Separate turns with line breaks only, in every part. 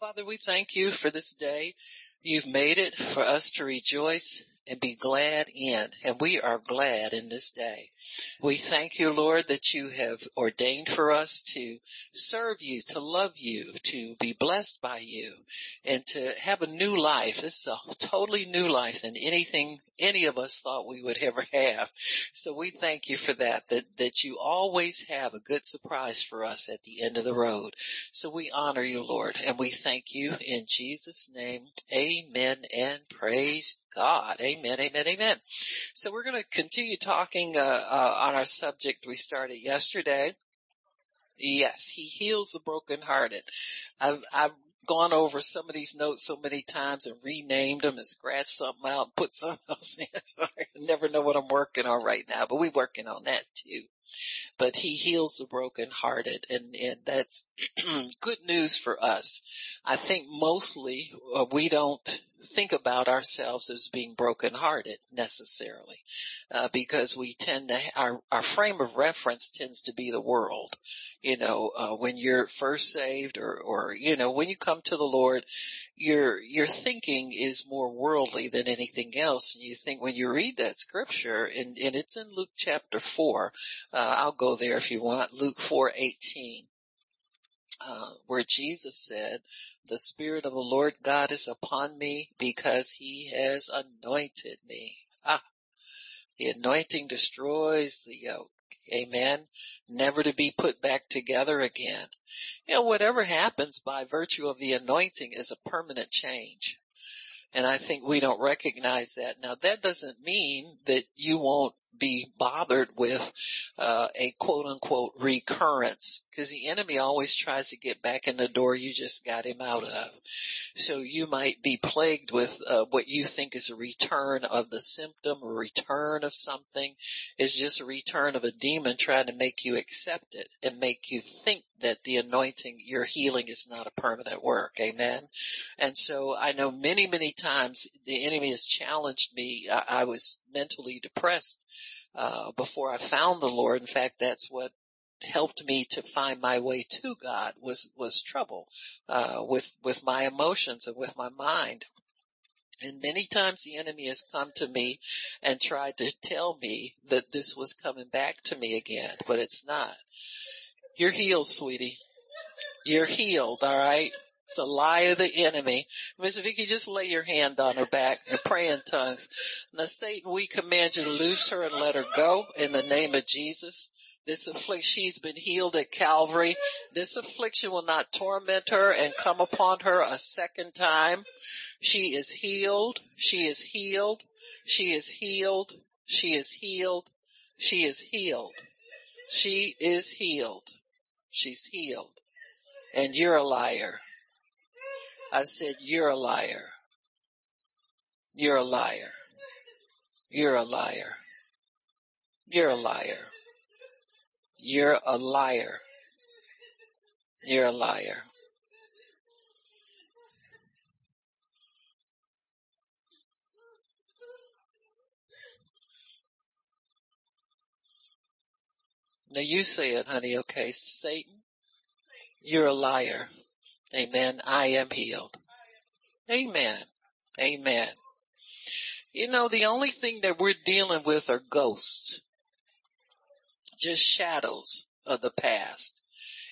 Father, we thank you for this day. You've made it for us to rejoice and be glad in, and we are glad in this day. We thank you, Lord, that you have ordained for us to serve you, to love you, to be blessed by you, and to have a new life. This is a totally new life than anything any of us thought we would ever have. So we thank you for that, that, that you always have a good surprise for us at the end of the road. So we honor you, Lord, and we thank you in Jesus name. Amen and praise God. Amen, amen, amen. So we're going to continue talking uh, uh, on our subject we started yesterday. Yes, he heals the brokenhearted. I've, I've gone over some of these notes so many times and renamed them and scratched something out and put something else in. So I never know what I'm working on right now, but we're working on that too. But he heals the brokenhearted and, and that's good news for us. I think mostly uh, we don't think about ourselves as being brokenhearted necessarily, uh, because we tend to our our frame of reference tends to be the world. You know, uh, when you're first saved, or or you know when you come to the Lord, your your thinking is more worldly than anything else, and you think when you read that scripture, and and it's in Luke chapter four. Uh, I'll go there if you want. Luke four eighteen uh, where Jesus said, the Spirit of the Lord God is upon me because he has anointed me. Ah, the anointing destroys the yoke. Amen. Never to be put back together again. You know, whatever happens by virtue of the anointing is a permanent change. And I think we don't recognize that. Now that doesn't mean that you won't be bothered with uh, a quote unquote recurrence because the enemy always tries to get back in the door you just got him out of. So you might be plagued with uh, what you think is a return of the symptom, a return of something. It's just a return of a demon trying to make you accept it and make you think that the anointing, your healing is not a permanent work. Amen. And so I know many, many times the enemy has challenged me. I, I was mentally depressed, uh, before I found the Lord. In fact, that's what helped me to find my way to God was, was trouble, uh, with, with my emotions and with my mind. And many times the enemy has come to me and tried to tell me that this was coming back to me again, but it's not. You're healed, sweetie. You're healed, alright? It's a lie of the enemy. Miss Vicky, just lay your hand on her back and pray in tongues. Now Satan, we command you to loose her and let her go in the name of Jesus. This affliction, she's been healed at Calvary. This affliction will not torment her and come upon her a second time. She is healed. She is healed. She is healed. She is healed. She is healed. She is healed. She's healed. And you're a liar. I said, you're a liar. You're a liar. You're a liar. You're a liar. You're a liar. You're a liar. Now you say it, honey, okay? Satan, you're a liar. Amen. I am healed. Amen. Amen. You know, the only thing that we're dealing with are ghosts just shadows of the past.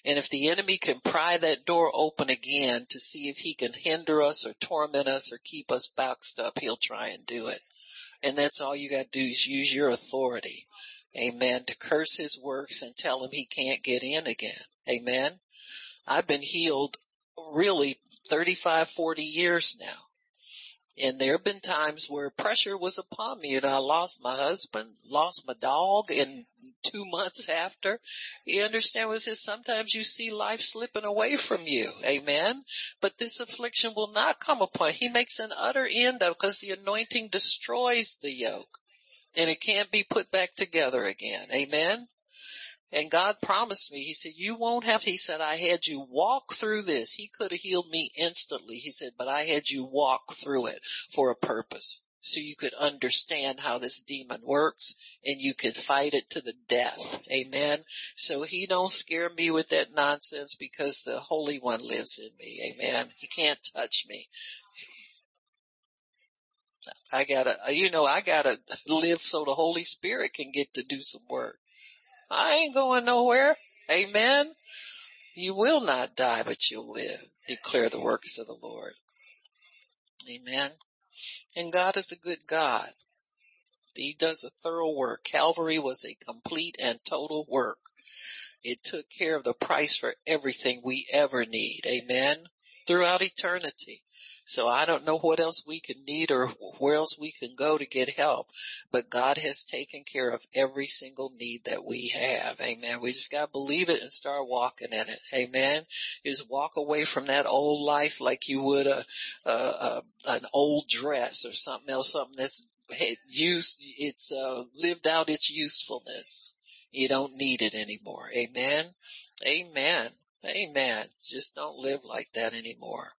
And if the enemy can pry that door open again to see if he can hinder us or torment us or keep us boxed up, he'll try and do it. And that's all you got to do is use your authority. Amen. To curse his works and tell him he can't get in again. Amen. I've been healed really 35, 40 years now. And there have been times where pressure was upon me and I lost my husband, lost my dog and two months after. You understand what it says? Sometimes you see life slipping away from you. Amen. But this affliction will not come upon. He makes an utter end of because the anointing destroys the yoke and it can't be put back together again. Amen. And God promised me, He said, you won't have, He said, I had you walk through this. He could have healed me instantly. He said, but I had you walk through it for a purpose. So you could understand how this demon works and you could fight it to the death. Amen. So he don't scare me with that nonsense because the Holy One lives in me. Amen. He can't touch me. I gotta, you know, I gotta live so the Holy Spirit can get to do some work. I ain't going nowhere. Amen. You will not die, but you'll live. Declare the works of the Lord. Amen. And God is a good God. He does a thorough work. Calvary was a complete and total work. It took care of the price for everything we ever need. Amen. Throughout eternity. So I don't know what else we can need or where else we can go to get help, but God has taken care of every single need that we have. Amen. We just gotta believe it and start walking in it. Amen. Just walk away from that old life like you would a, a, a an old dress or something else, something that's used, it's uh, lived out its usefulness. You don't need it anymore. Amen. Amen. Amen. Just don't live like that anymore.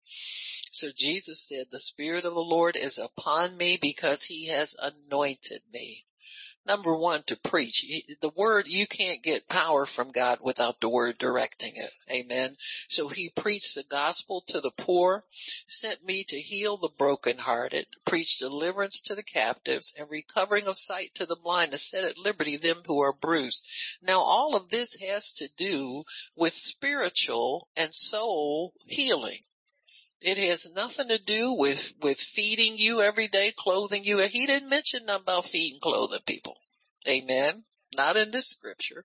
So Jesus said, the Spirit of the Lord is upon me because he has anointed me. Number one, to preach. The word, you can't get power from God without the word directing it. Amen. So he preached the gospel to the poor, sent me to heal the brokenhearted, preach deliverance to the captives and recovering of sight to the blind to set at liberty them who are bruised. Now all of this has to do with spiritual and soul healing. It has nothing to do with, with feeding you every day, clothing you. He didn't mention nothing about feeding, clothing people. Amen. Not in this scripture.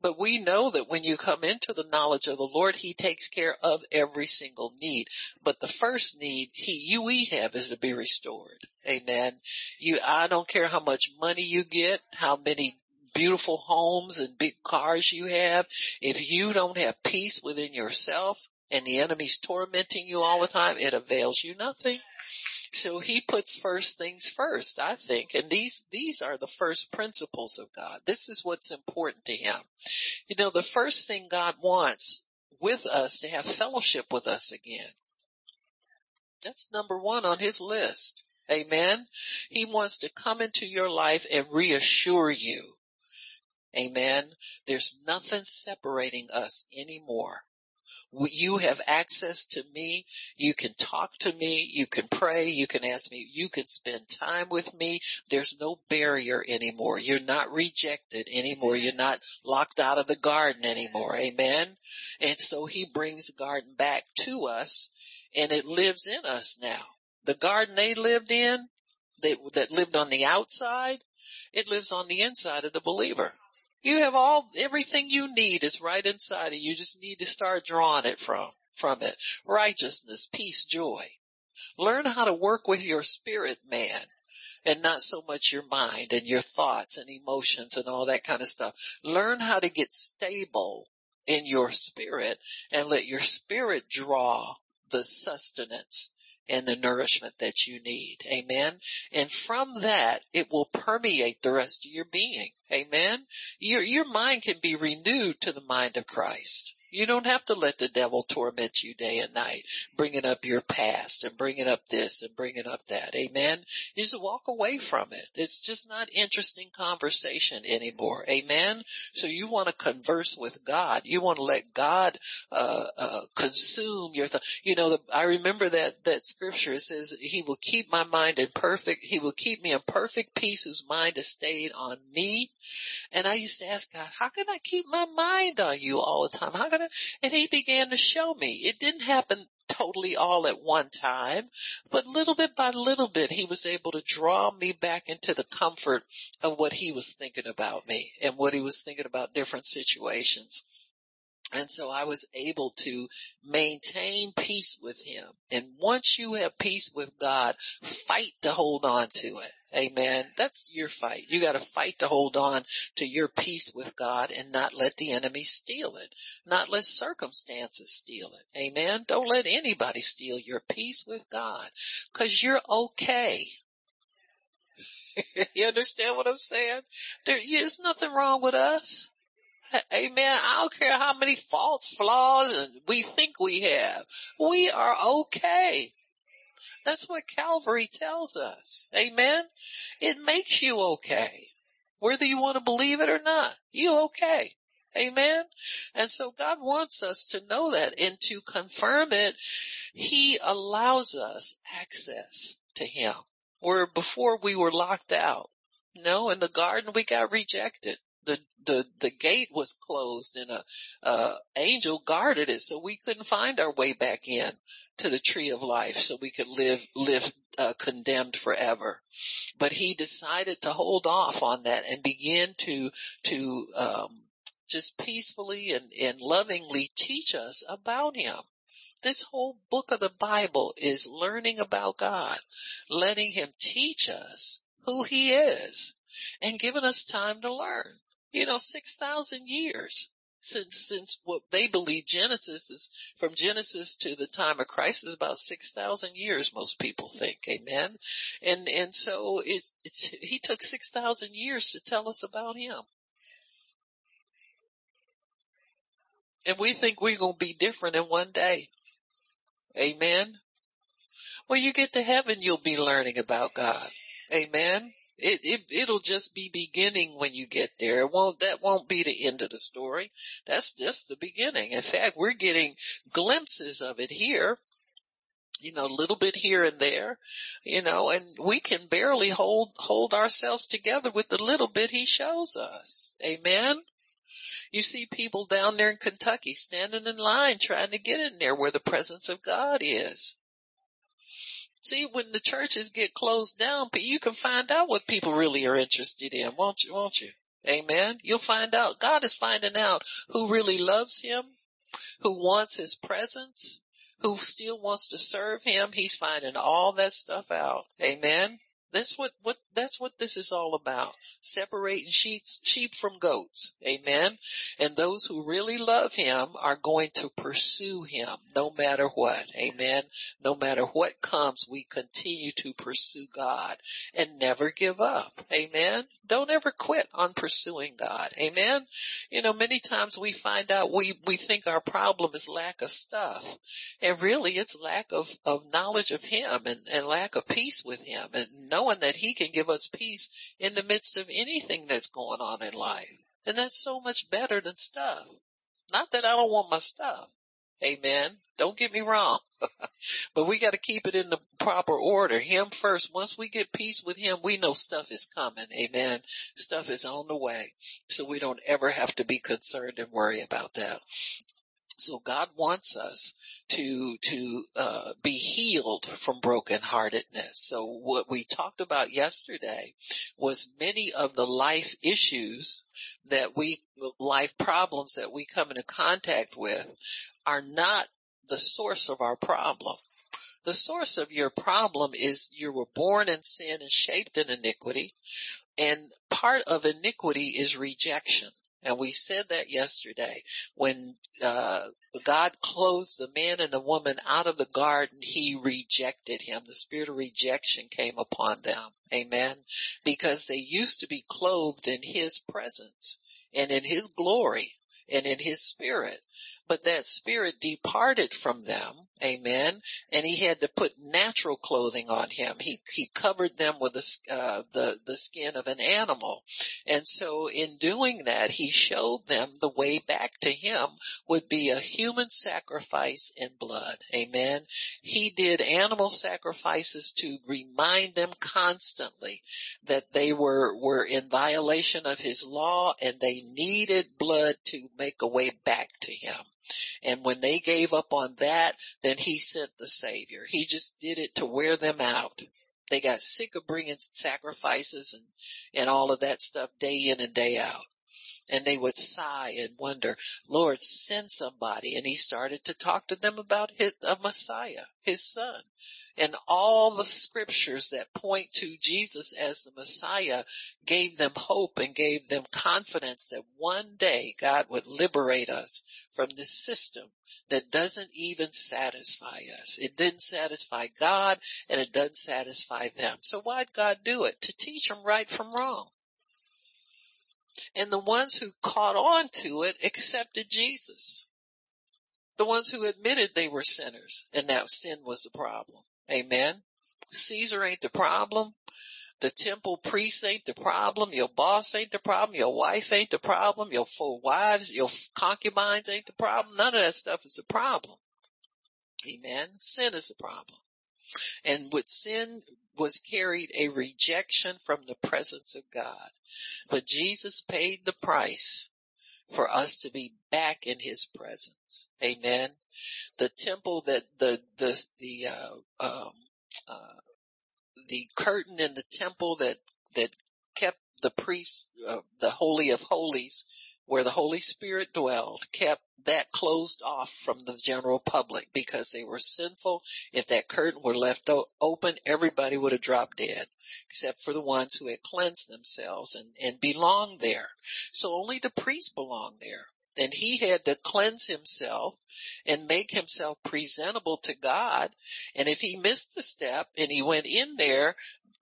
But we know that when you come into the knowledge of the Lord, He takes care of every single need. But the first need He, you, we have is to be restored. Amen. You, I don't care how much money you get, how many beautiful homes and big cars you have. If you don't have peace within yourself, and the enemy's tormenting you all the time, it avails you nothing. So he puts first things first, I think. And these, these are the first principles of God. This is what's important to him. You know, the first thing God wants with us to have fellowship with us again. That's number one on his list. Amen. He wants to come into your life and reassure you. Amen. There's nothing separating us anymore you have access to me. You can talk to me. You can pray. You can ask me. You can spend time with me. There's no barrier anymore. You're not rejected anymore. You're not locked out of the garden anymore. Amen. And so he brings the garden back to us and it lives in us now. The garden they lived in, that, that lived on the outside, it lives on the inside of the believer. You have all, everything you need is right inside of you. You just need to start drawing it from, from it. Righteousness, peace, joy. Learn how to work with your spirit man and not so much your mind and your thoughts and emotions and all that kind of stuff. Learn how to get stable in your spirit and let your spirit draw the sustenance and the nourishment that you need. Amen. And from that, it will permeate the rest of your being. Amen. Your, your mind can be renewed to the mind of Christ. You don't have to let the devil torment you day and night, bringing up your past and bringing up this and bringing up that. Amen. You just walk away from it. It's just not interesting conversation anymore. Amen. So you want to converse with God. You want to let God, uh, uh, consume your thought. You know, the, I remember that, that scripture. It says, he will keep my mind in perfect, he will keep me in perfect peace whose mind is stayed on me. And I used to ask God, how can I keep my mind on you all the time? How can I and he began to show me. It didn't happen totally all at one time, but little bit by little bit, he was able to draw me back into the comfort of what he was thinking about me and what he was thinking about different situations. And so I was able to maintain peace with him. And once you have peace with God, fight to hold on to it. Amen. That's your fight. You gotta fight to hold on to your peace with God and not let the enemy steal it. Not let circumstances steal it. Amen. Don't let anybody steal your peace with God. Cause you're okay. you understand what I'm saying? There is nothing wrong with us. Amen. I don't care how many faults, flaws, we think we have. We are okay. That's what Calvary tells us. Amen. It makes you okay. Whether you want to believe it or not, you okay. Amen. And so God wants us to know that and to confirm it, He allows us access to Him. Where before we were locked out. No, in the garden we got rejected. The, the, the gate was closed and a, uh, angel guarded it so we couldn't find our way back in to the tree of life so we could live, live, uh, condemned forever. But he decided to hold off on that and begin to, to, um, just peacefully and, and lovingly teach us about him. This whole book of the Bible is learning about God, letting him teach us who he is and giving us time to learn. You know, 6,000 years since, since what they believe Genesis is from Genesis to the time of Christ is about 6,000 years, most people think. Amen. And, and so it's, it's, he took 6,000 years to tell us about him. And we think we're going to be different in one day. Amen. When you get to heaven, you'll be learning about God. Amen. It, it, it'll just be beginning when you get there. It won't, that won't be the end of the story. That's just the beginning. In fact, we're getting glimpses of it here. You know, a little bit here and there, you know, and we can barely hold, hold ourselves together with the little bit he shows us. Amen. You see people down there in Kentucky standing in line trying to get in there where the presence of God is. See, when the churches get closed down, you can find out what people really are interested in, won't you? Won't you? Amen. You'll find out. God is finding out who really loves Him, who wants His presence, who still wants to serve Him. He's finding all that stuff out. Amen. That's what, what, that's what this is all about. Separating sheep, sheep from goats. Amen. And those who really love him are going to pursue him no matter what. Amen. No matter what comes, we continue to pursue God and never give up. Amen. Don't ever quit on pursuing God. Amen. You know, many times we find out we, we think our problem is lack of stuff and really it's lack of, of knowledge of him and, and lack of peace with him and no knowing that he can give us peace in the midst of anything that's going on in life. And that's so much better than stuff. Not that I don't want my stuff. Amen. Don't get me wrong. but we got to keep it in the proper order. Him first. Once we get peace with him, we know stuff is coming. Amen. Stuff is on the way. So we don't ever have to be concerned and worry about that. So God wants us to, to, uh, be healed from brokenheartedness. So what we talked about yesterday was many of the life issues that we, life problems that we come into contact with are not the source of our problem. The source of your problem is you were born in sin and shaped in iniquity. And part of iniquity is rejection. And we said that yesterday when, uh, God closed the man and the woman out of the garden, he rejected him. The spirit of rejection came upon them. Amen. Because they used to be clothed in his presence and in his glory and in his spirit. But that spirit departed from them. Amen. And he had to put natural clothing on him. He, he covered them with the, uh, the, the skin of an animal. And so in doing that, he showed them the way back to him would be a human sacrifice in blood. Amen. He did animal sacrifices to remind them constantly that they were, were in violation of his law and they needed blood to make a way back to him. And when they gave up on that, then he sent the savior. He just did it to wear them out. They got sick of bringing sacrifices and, and all of that stuff day in and day out and they would sigh and wonder, Lord, send somebody. And he started to talk to them about his, a Messiah, his son. And all the scriptures that point to Jesus as the Messiah gave them hope and gave them confidence that one day God would liberate us from this system that doesn't even satisfy us. It didn't satisfy God and it doesn't satisfy them. So why'd God do it? To teach them right from wrong. And the ones who caught on to it accepted Jesus. The ones who admitted they were sinners and that sin was the problem. Amen. Caesar ain't the problem. The temple priest ain't the problem. Your boss ain't the problem. Your wife ain't the problem. Your four wives, your concubines ain't the problem. None of that stuff is the problem. Amen. Sin is the problem. And with sin was carried a rejection from the presence of God. But Jesus paid the price for us to be back in his presence. Amen. The temple that the, the, the, uh, um, uh, the curtain in the temple that, that kept the priests, uh, the holy of holies where the Holy Spirit dwelled kept that closed off from the general public because they were sinful. If that curtain were left open, everybody would have dropped dead except for the ones who had cleansed themselves and, and belonged there. So only the priest belonged there. And he had to cleanse himself and make himself presentable to God. And if he missed a step and he went in there,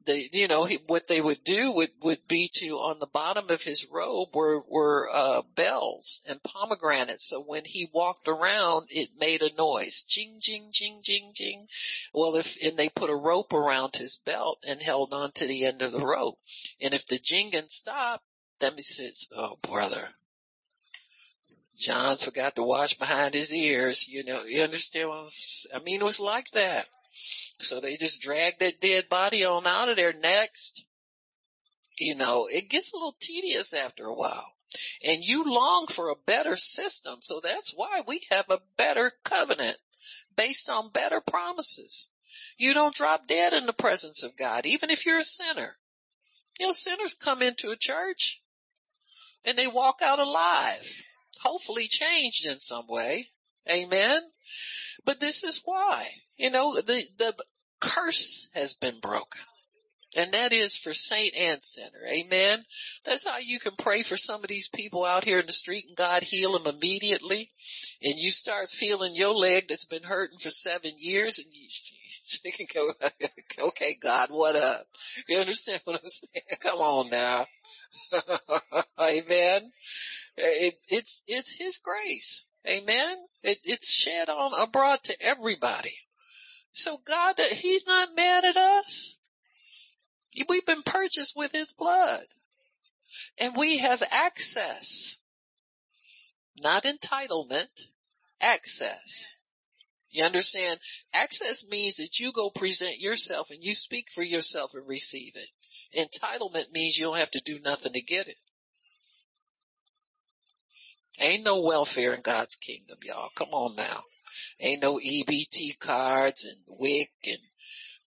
the, you know, he, what they would do would, would be to, on the bottom of his robe were, were, uh, bells and pomegranates. So when he walked around, it made a noise. Jing, jing, jing, jing, jing. Well, if, and they put a rope around his belt and held on to the end of the rope. And if the jinging stopped, then he says, oh brother, John forgot to wash behind his ears. You know, you understand what I mean? It was like that. So they just drag that dead body on out of there next. You know, it gets a little tedious after a while. And you long for a better system. So that's why we have a better covenant based on better promises. You don't drop dead in the presence of God, even if you're a sinner. You know, sinners come into a church and they walk out alive, hopefully changed in some way. Amen. But this is why, you know, the, the curse has been broken. And that is for saint and sinner. Amen. That's how you can pray for some of these people out here in the street and God heal them immediately. And you start feeling your leg that's been hurting for seven years and you, you can go, okay, God, what up? You understand what I'm saying? Come on now. Amen. It, it's, it's His grace. Amen. It, it's shed on abroad to everybody. So God, He's not mad at us. We've been purchased with His blood. And we have access. Not entitlement, access. You understand? Access means that you go present yourself and you speak for yourself and receive it. Entitlement means you don't have to do nothing to get it. Ain't no welfare in God's kingdom, y'all. Come on now. Ain't no EBT cards and WIC and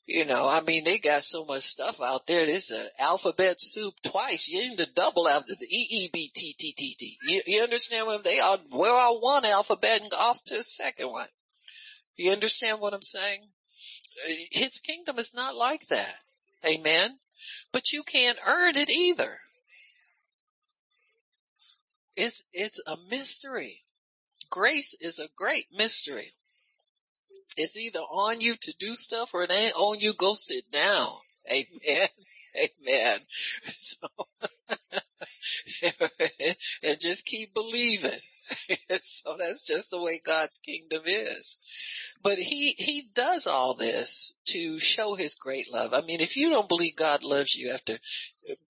you know, I mean, they got so much stuff out there. This is alphabet soup twice. You need to double out the E-E-B-T-T-T-T. You, you understand what I'm, they are, we're all one alphabet and off to a second one. You understand what I'm saying? His kingdom is not like that. Amen. But you can't earn it either. It's, it's a mystery. Grace is a great mystery. It's either on you to do stuff or it ain't on you, go sit down. Amen. Amen. So, and just keep believing. so that's just the way God's kingdom is. But he, he does all this to show his great love. I mean, if you don't believe God loves you after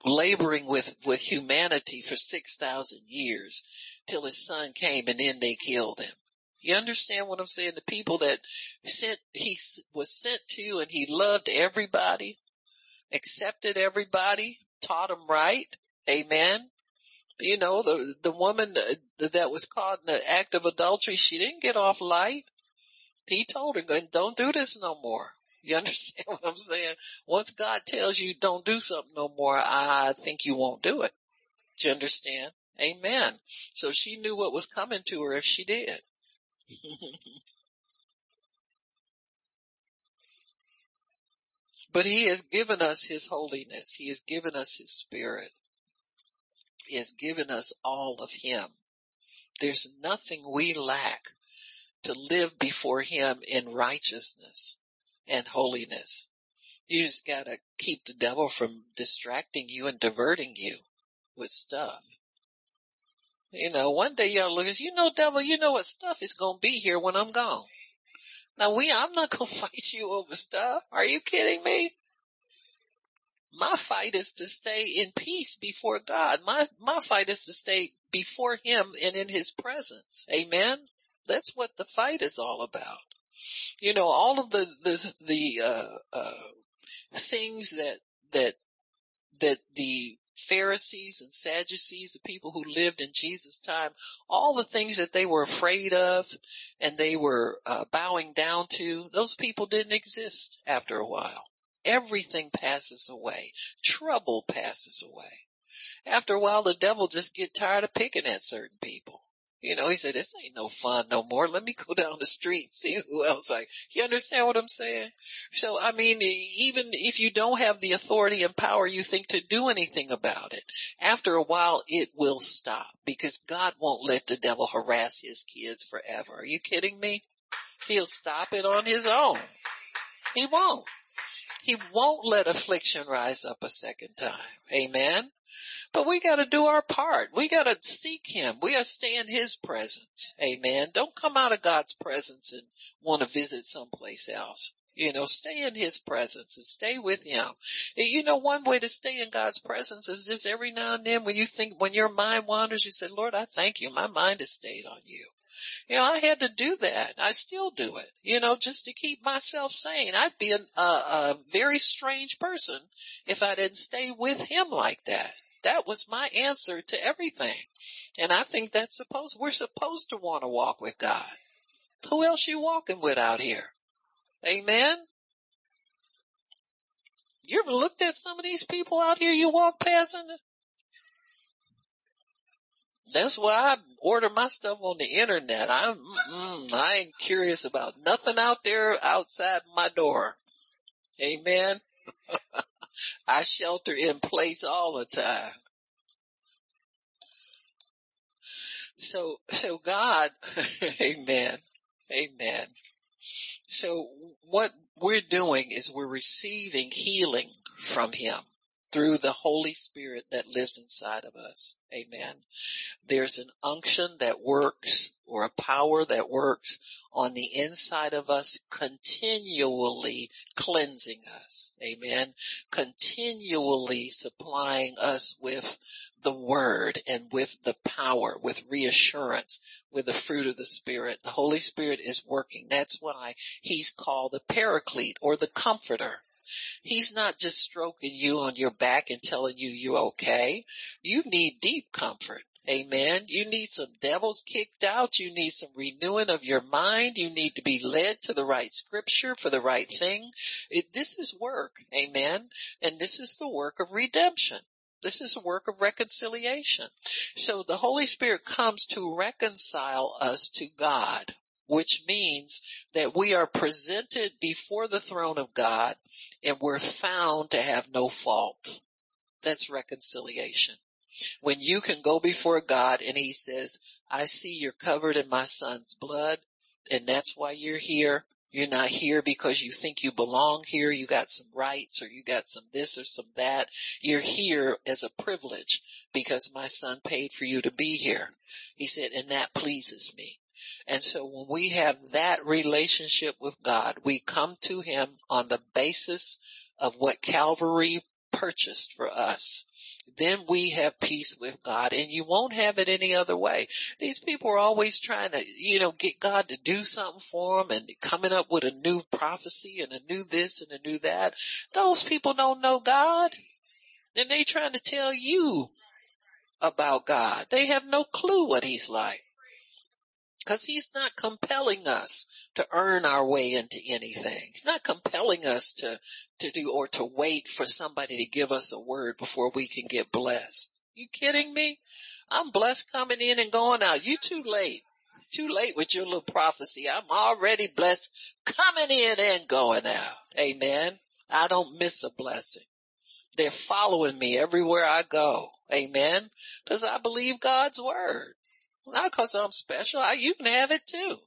laboring with, with humanity for 6,000 years till his son came and then they killed him. You understand what I'm saying? The people that sent, he was sent to and he loved everybody, accepted everybody, taught them right. Amen. You know, the, the woman uh, that was caught in the act of adultery, she didn't get off light. He told her, don't do this no more. You understand what I'm saying? Once God tells you don't do something no more, I think you won't do it. Do you understand? Amen. So she knew what was coming to her if she did. but he has given us his holiness. He has given us his spirit. He has given us all of him. There's nothing we lack to live before him in righteousness and holiness. You just gotta keep the devil from distracting you and diverting you with stuff. You know, one day y'all look at you know, devil, you know what stuff is gonna be here when I'm gone. Now we, I'm not gonna fight you over stuff. Are you kidding me? My fight is to stay in peace before God. My, my fight is to stay before Him and in His presence. Amen. That's what the fight is all about. You know, all of the, the, the, uh, uh, things that, that, that the Pharisees and Sadducees, the people who lived in Jesus' time, all the things that they were afraid of and they were uh, bowing down to, those people didn't exist after a while. Everything passes away. Trouble passes away. After a while, the devil just get tired of picking at certain people. You know, he said, this ain't no fun no more. Let me go down the street and see who else like, you understand what I'm saying? So, I mean, even if you don't have the authority and power you think to do anything about it, after a while it will stop because God won't let the devil harass his kids forever. Are you kidding me? He'll stop it on his own. He won't. He won't let affliction rise up a second time. Amen. But we gotta do our part. We gotta seek Him. We gotta stay in His presence. Amen. Don't come out of God's presence and want to visit someplace else. You know, stay in His presence and stay with Him. You know, one way to stay in God's presence is just every now and then when you think, when your mind wanders, you say, Lord, I thank you. My mind has stayed on you. You know, I had to do that. I still do it, you know, just to keep myself sane. I'd be a, a, a very strange person if I didn't stay with him like that. That was my answer to everything. And I think that's supposed, we're supposed to want to walk with God. Who else you walking with out here? Amen. You ever looked at some of these people out here you walk past and that's why I order my stuff on the internet. I'm, I ain't curious about nothing out there outside my door. Amen. I shelter in place all the time. So, so God, amen, amen. So what we're doing is we're receiving healing from Him through the Holy Spirit that lives inside of us. Amen. There's an unction that works or a power that works on the inside of us continually cleansing us. Amen. Continually supplying us with the word and with the power, with reassurance, with the fruit of the Spirit. The Holy Spirit is working. That's why he's called the paraclete or the comforter. He's not just stroking you on your back and telling you you're okay. You need deep comfort. Amen. You need some devils kicked out. You need some renewing of your mind. You need to be led to the right scripture for the right thing. It, this is work. Amen. And this is the work of redemption. This is a work of reconciliation. So the Holy Spirit comes to reconcile us to God which means that we are presented before the throne of God and we're found to have no fault. That's reconciliation. When you can go before God and he says, I see you're covered in my son's blood and that's why you're here. You're not here because you think you belong here. You got some rights or you got some this or some that. You're here as a privilege because my son paid for you to be here. He said, and that pleases me. And so when we have that relationship with God, we come to Him on the basis of what Calvary purchased for us. Then we have peace with God and you won't have it any other way. These people are always trying to, you know, get God to do something for them and coming up with a new prophecy and a new this and a new that. Those people don't know God. And they trying to tell you about God. They have no clue what He's like. Cause he's not compelling us to earn our way into anything. He's not compelling us to, to do or to wait for somebody to give us a word before we can get blessed. You kidding me? I'm blessed coming in and going out. You too late. Too late with your little prophecy. I'm already blessed coming in and going out. Amen. I don't miss a blessing. They're following me everywhere I go. Amen. Cause I believe God's word. Not cause I'm special. I, you can have it too.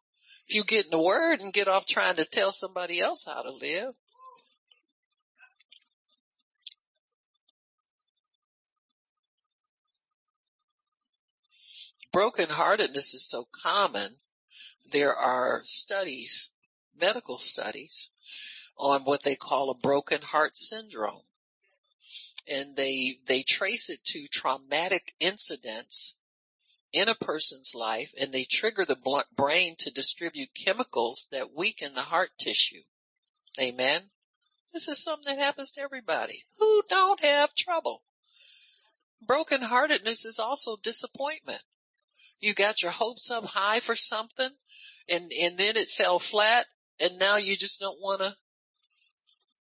If you get in the word and get off trying to tell somebody else how to live. Brokenheartedness is so common. There are studies, medical studies on what they call a broken heart syndrome. and they, they trace it to traumatic incidents in a person's life and they trigger the brain to distribute chemicals that weaken the heart tissue. Amen. This is something that happens to everybody who don't have trouble. Brokenheartedness is also disappointment. You got your hopes up high for something and, and then it fell flat and now you just don't want to,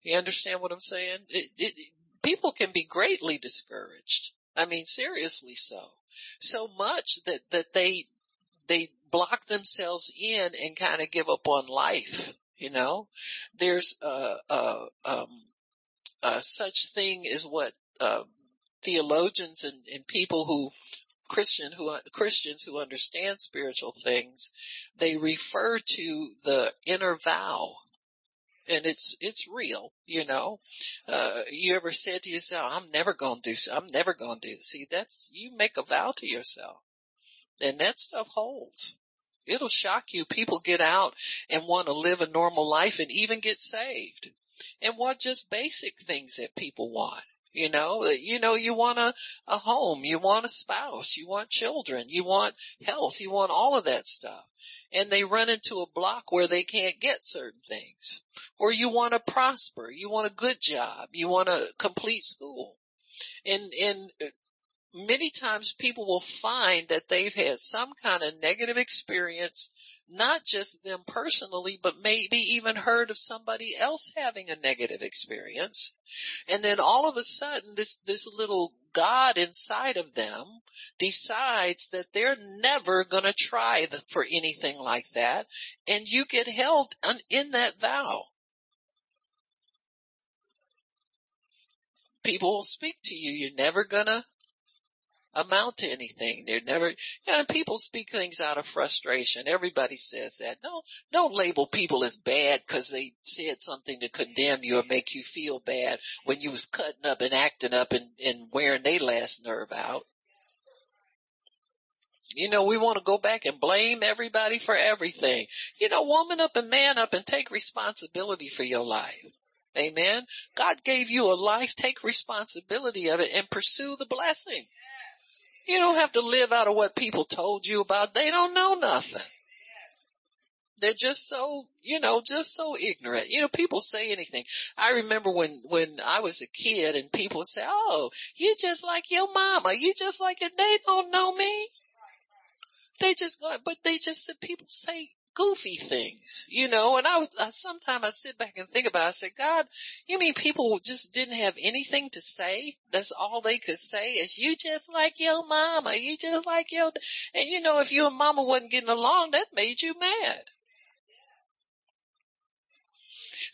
you understand what I'm saying? It, it, people can be greatly discouraged. I mean, seriously so. So much that, that they, they block themselves in and kind of give up on life. You know, there's, uh, uh, um, uh, such thing as what, uh, theologians and, and people who Christian who Christians who understand spiritual things, they refer to the inner vow. And it's, it's real, you know, uh, you ever said to yourself, I'm never to do, I'm never to do this. See, that's, you make a vow to yourself and that stuff holds. It'll shock you. People get out and want to live a normal life and even get saved and want just basic things that people want. You know, uh, you know, you want a, a home, you want a spouse, you want children, you want health, you want all of that stuff. And they run into a block where they can't get certain things. Or you want to prosper, you want a good job, you want to complete school. And, and uh, many times people will find that they've had some kind of negative experience, not just them personally, but maybe even heard of somebody else having a negative experience. And then all of a sudden this, this little God inside of them decides that they're never going to try for anything like that. And you get held in that vow. People will speak to you. You're never gonna amount to anything. They're never, you know, people speak things out of frustration. Everybody says that. No, don't label people as bad because they said something to condemn you or make you feel bad when you was cutting up and acting up and, and wearing their last nerve out. You know, we want to go back and blame everybody for everything. You know, woman up and man up and take responsibility for your life. Amen. God gave you a life. Take responsibility of it and pursue the blessing. You don't have to live out of what people told you about. They don't know nothing. They're just so, you know, just so ignorant. You know, people say anything. I remember when, when I was a kid and people say, oh, you just like your mama. You just like it. They don't know me. They just go, but they just, people say goofy things, you know, and I was, I, sometimes I sit back and think about it. I say, God, you mean people just didn't have anything to say? That's all they could say is you just like your mama, you just like your, and you know, if you and mama wasn't getting along, that made you mad.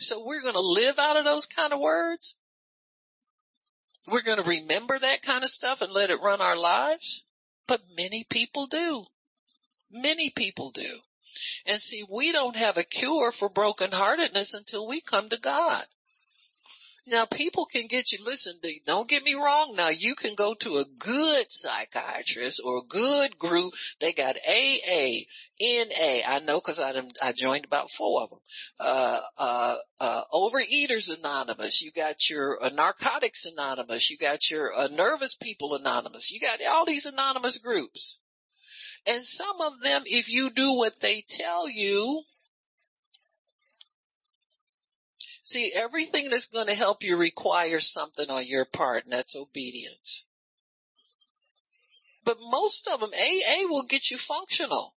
So we're going to live out of those kind of words. We're going to remember that kind of stuff and let it run our lives. But many people do. Many people do. And see, we don't have a cure for brokenheartedness until we come to God. Now people can get you, listen, don't get me wrong now, you can go to a good psychiatrist or a good group. They got AA, NA, I know cause I, I joined about four of them. Uh, uh, uh, Overeaters Anonymous, you got your uh, Narcotics Anonymous, you got your uh, Nervous People Anonymous, you got all these anonymous groups. And some of them, if you do what they tell you, see, everything that's going to help you requires something on your part, and that's obedience. But most of them, AA will get you functional,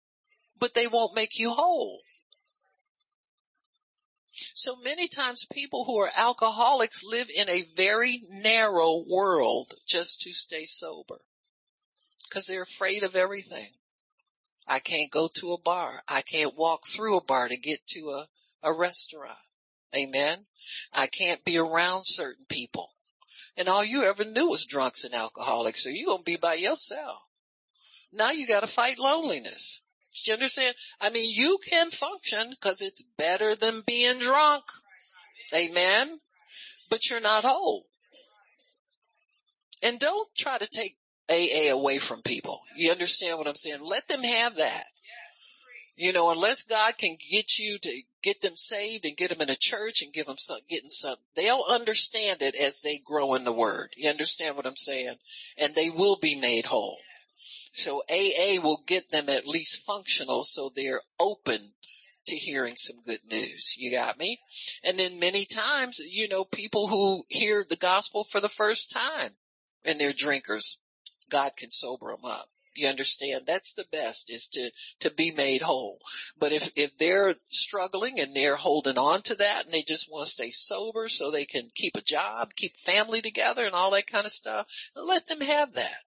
but they won't make you whole. So many times people who are alcoholics live in a very narrow world just to stay sober. Cause they're afraid of everything. I can't go to a bar. I can't walk through a bar to get to a, a restaurant. Amen. I can't be around certain people. And all you ever knew was drunks and alcoholics. So you're going to be by yourself. Now you got to fight loneliness. Do you understand? I mean, you can function because it's better than being drunk. Amen. But you're not whole. And don't try to take AA away from people. You understand what I'm saying? Let them have that. You know, unless God can get you to get them saved and get them in a church and give them some, getting some, they'll understand it as they grow in the word. You understand what I'm saying? And they will be made whole. So AA will get them at least functional so they're open to hearing some good news. You got me? And then many times, you know, people who hear the gospel for the first time and they're drinkers, God can sober them up. You understand? That's the best is to, to be made whole. But if, if they're struggling and they're holding on to that and they just want to stay sober so they can keep a job, keep family together and all that kind of stuff, let them have that.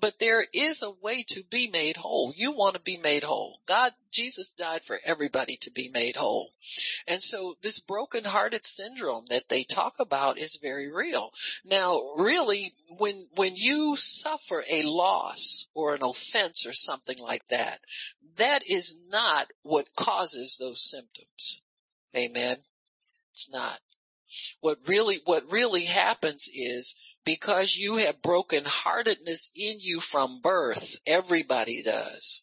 But there is a way to be made whole. You want to be made whole. God, Jesus died for everybody to be made whole. And so this broken-hearted syndrome that they talk about is very real. Now, really, when, when you suffer a loss or an offense or something like that, that is not what causes those symptoms. Amen. It's not. What really, what really happens is because you have broken heartedness in you from birth, everybody does.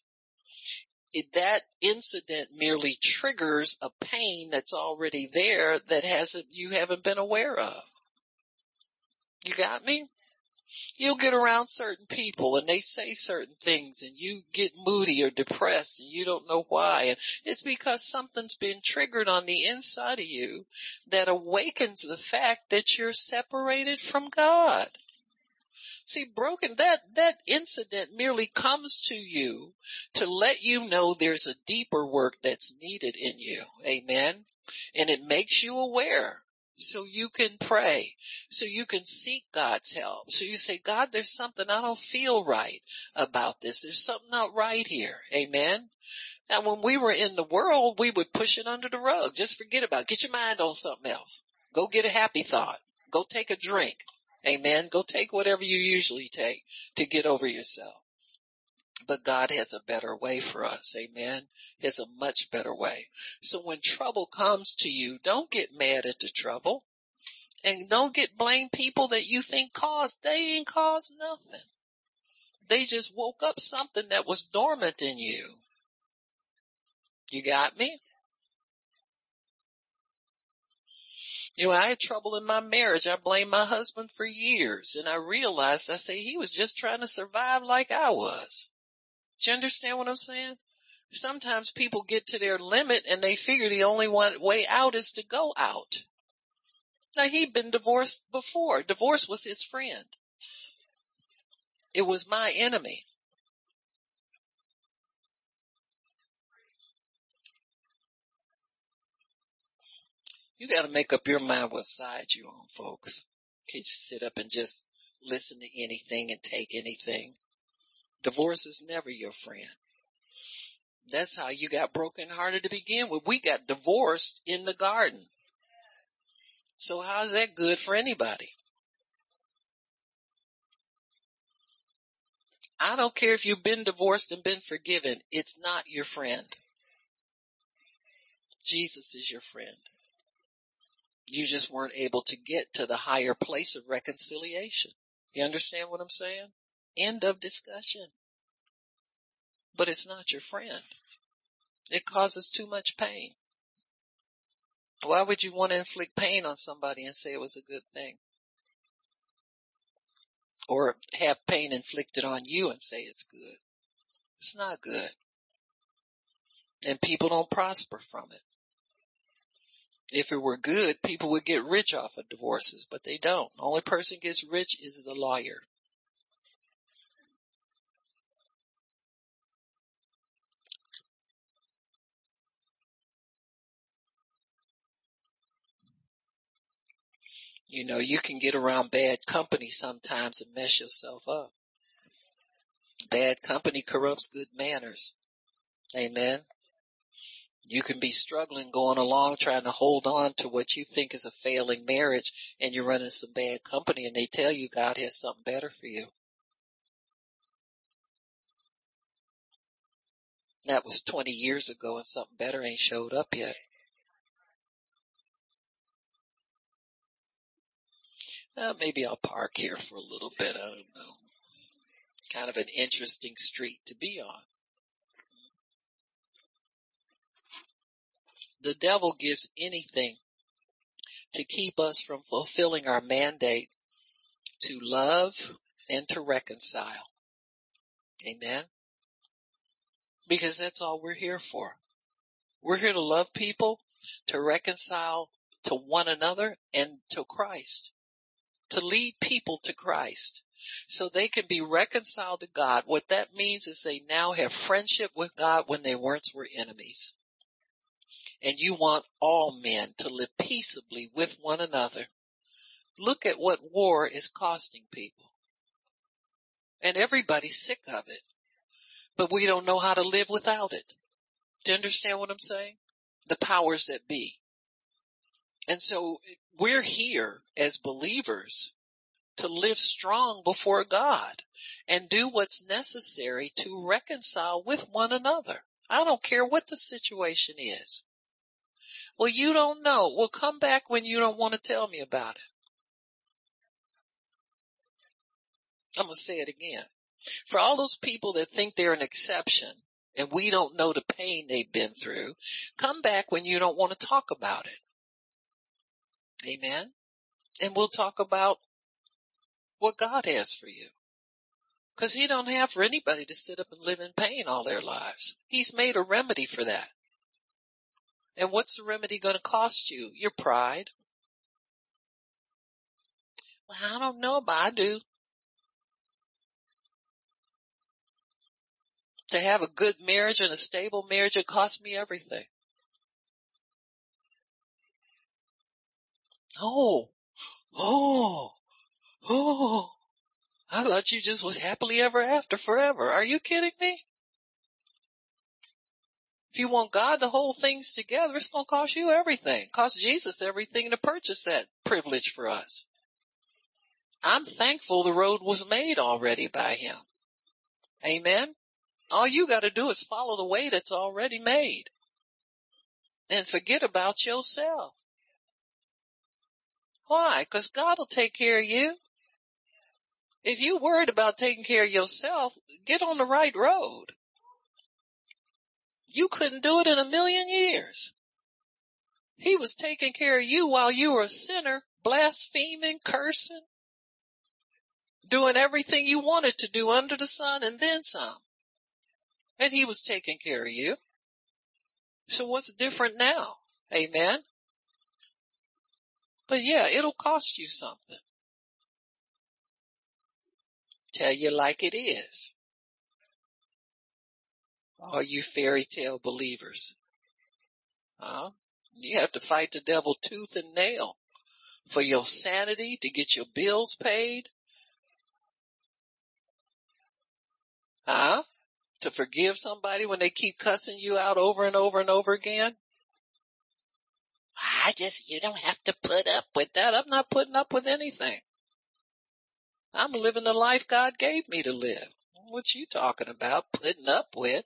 That incident merely triggers a pain that's already there that hasn't, you haven't been aware of. You got me? You'll get around certain people and they say certain things and you get moody or depressed and you don't know why. And it's because something's been triggered on the inside of you that awakens the fact that you're separated from God. See, broken, that, that incident merely comes to you to let you know there's a deeper work that's needed in you. Amen. And it makes you aware so you can pray, so you can seek God's help. So you say, God, there's something I don't feel right about this. There's something not right here. Amen. Now when we were in the world, we would push it under the rug. Just forget about it. Get your mind on something else. Go get a happy thought. Go take a drink. Amen. Go take whatever you usually take to get over yourself. But God has a better way for us. Amen. Has a much better way. So when trouble comes to you, don't get mad at the trouble and don't get blame people that you think caused, they ain't caused nothing. They just woke up something that was dormant in you. You got me? You know, I had trouble in my marriage. I blamed my husband for years and I realized I say he was just trying to survive like I was. Do you understand what I'm saying? Sometimes people get to their limit and they figure the only one way out is to go out. Now he'd been divorced before. Divorce was his friend. It was my enemy. You gotta make up your mind what side you're on, folks. You can't sit up and just listen to anything and take anything. Divorce is never your friend. That's how you got broken hearted to begin with. We got divorced in the garden. So how's that good for anybody? I don't care if you've been divorced and been forgiven. It's not your friend. Jesus is your friend. You just weren't able to get to the higher place of reconciliation. You understand what I'm saying? End of discussion. But it's not your friend. It causes too much pain. Why would you want to inflict pain on somebody and say it was a good thing? Or have pain inflicted on you and say it's good. It's not good. And people don't prosper from it. If it were good, people would get rich off of divorces, but they don't. The only person gets rich is the lawyer. You know, you can get around bad company sometimes and mess yourself up. Bad company corrupts good manners. Amen. You can be struggling going along trying to hold on to what you think is a failing marriage and you're running some bad company and they tell you God has something better for you. That was 20 years ago and something better ain't showed up yet. Uh, maybe I'll park here for a little bit. I don't know. Kind of an interesting street to be on. the devil gives anything to keep us from fulfilling our mandate to love and to reconcile. Amen. Because that's all we're here for. We're here to love people, to reconcile to one another and to Christ, to lead people to Christ so they can be reconciled to God. What that means is they now have friendship with God when they once were enemies. And you want all men to live peaceably with one another. Look at what war is costing people. And everybody's sick of it. But we don't know how to live without it. Do you understand what I'm saying? The powers that be. And so we're here as believers to live strong before God and do what's necessary to reconcile with one another. I don't care what the situation is. Well, you don't know. Well, come back when you don't want to tell me about it. I'm going to say it again. For all those people that think they're an exception and we don't know the pain they've been through, come back when you don't want to talk about it. Amen. And we'll talk about what God has for you. Cause he don't have for anybody to sit up and live in pain all their lives. He's made a remedy for that. And what's the remedy going to cost you? Your pride. Well, I don't know, but I do. To have a good marriage and a stable marriage, it costs me everything. Oh, oh, oh. I thought you just was happily ever after forever. Are you kidding me? If you want God to hold things together, it's going to cost you everything. Cost Jesus everything to purchase that privilege for us. I'm thankful the road was made already by him. Amen. All you got to do is follow the way that's already made and forget about yourself. Why? Cause God will take care of you. If you worried about taking care of yourself, get on the right road. You couldn't do it in a million years. He was taking care of you while you were a sinner, blaspheming, cursing, doing everything you wanted to do under the sun and then some. And he was taking care of you. So what's different now? Amen. But yeah, it'll cost you something. Tell you like it is. Are you fairy tale believers? Huh? You have to fight the devil tooth and nail for your sanity to get your bills paid. Huh? To forgive somebody when they keep cussing you out over and over and over again. I just, you don't have to put up with that. I'm not putting up with anything. I'm living the life God gave me to live. What you talking about? Putting up with?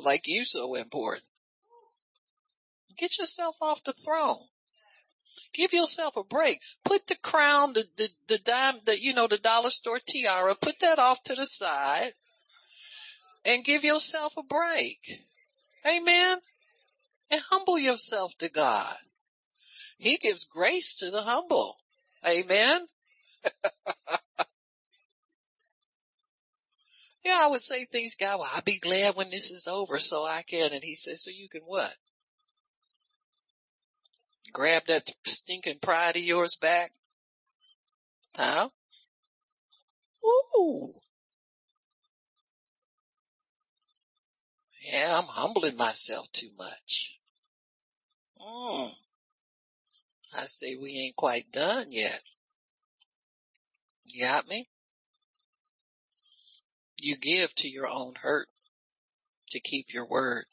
like you so important. Get yourself off the throne. Give yourself a break. Put the crown, the, the, the dime, the, you know, the dollar store tiara, put that off to the side and give yourself a break. Amen. And humble yourself to God. He gives grace to the humble. Amen. Yeah, I would say things, God, well, I'll be glad when this is over so I can. And he says, so you can what? Grab that stinking pride of yours back? Huh? Ooh. Yeah, I'm humbling myself too much. Mm. I say we ain't quite done yet. You got me? You give to your own hurt to keep your word.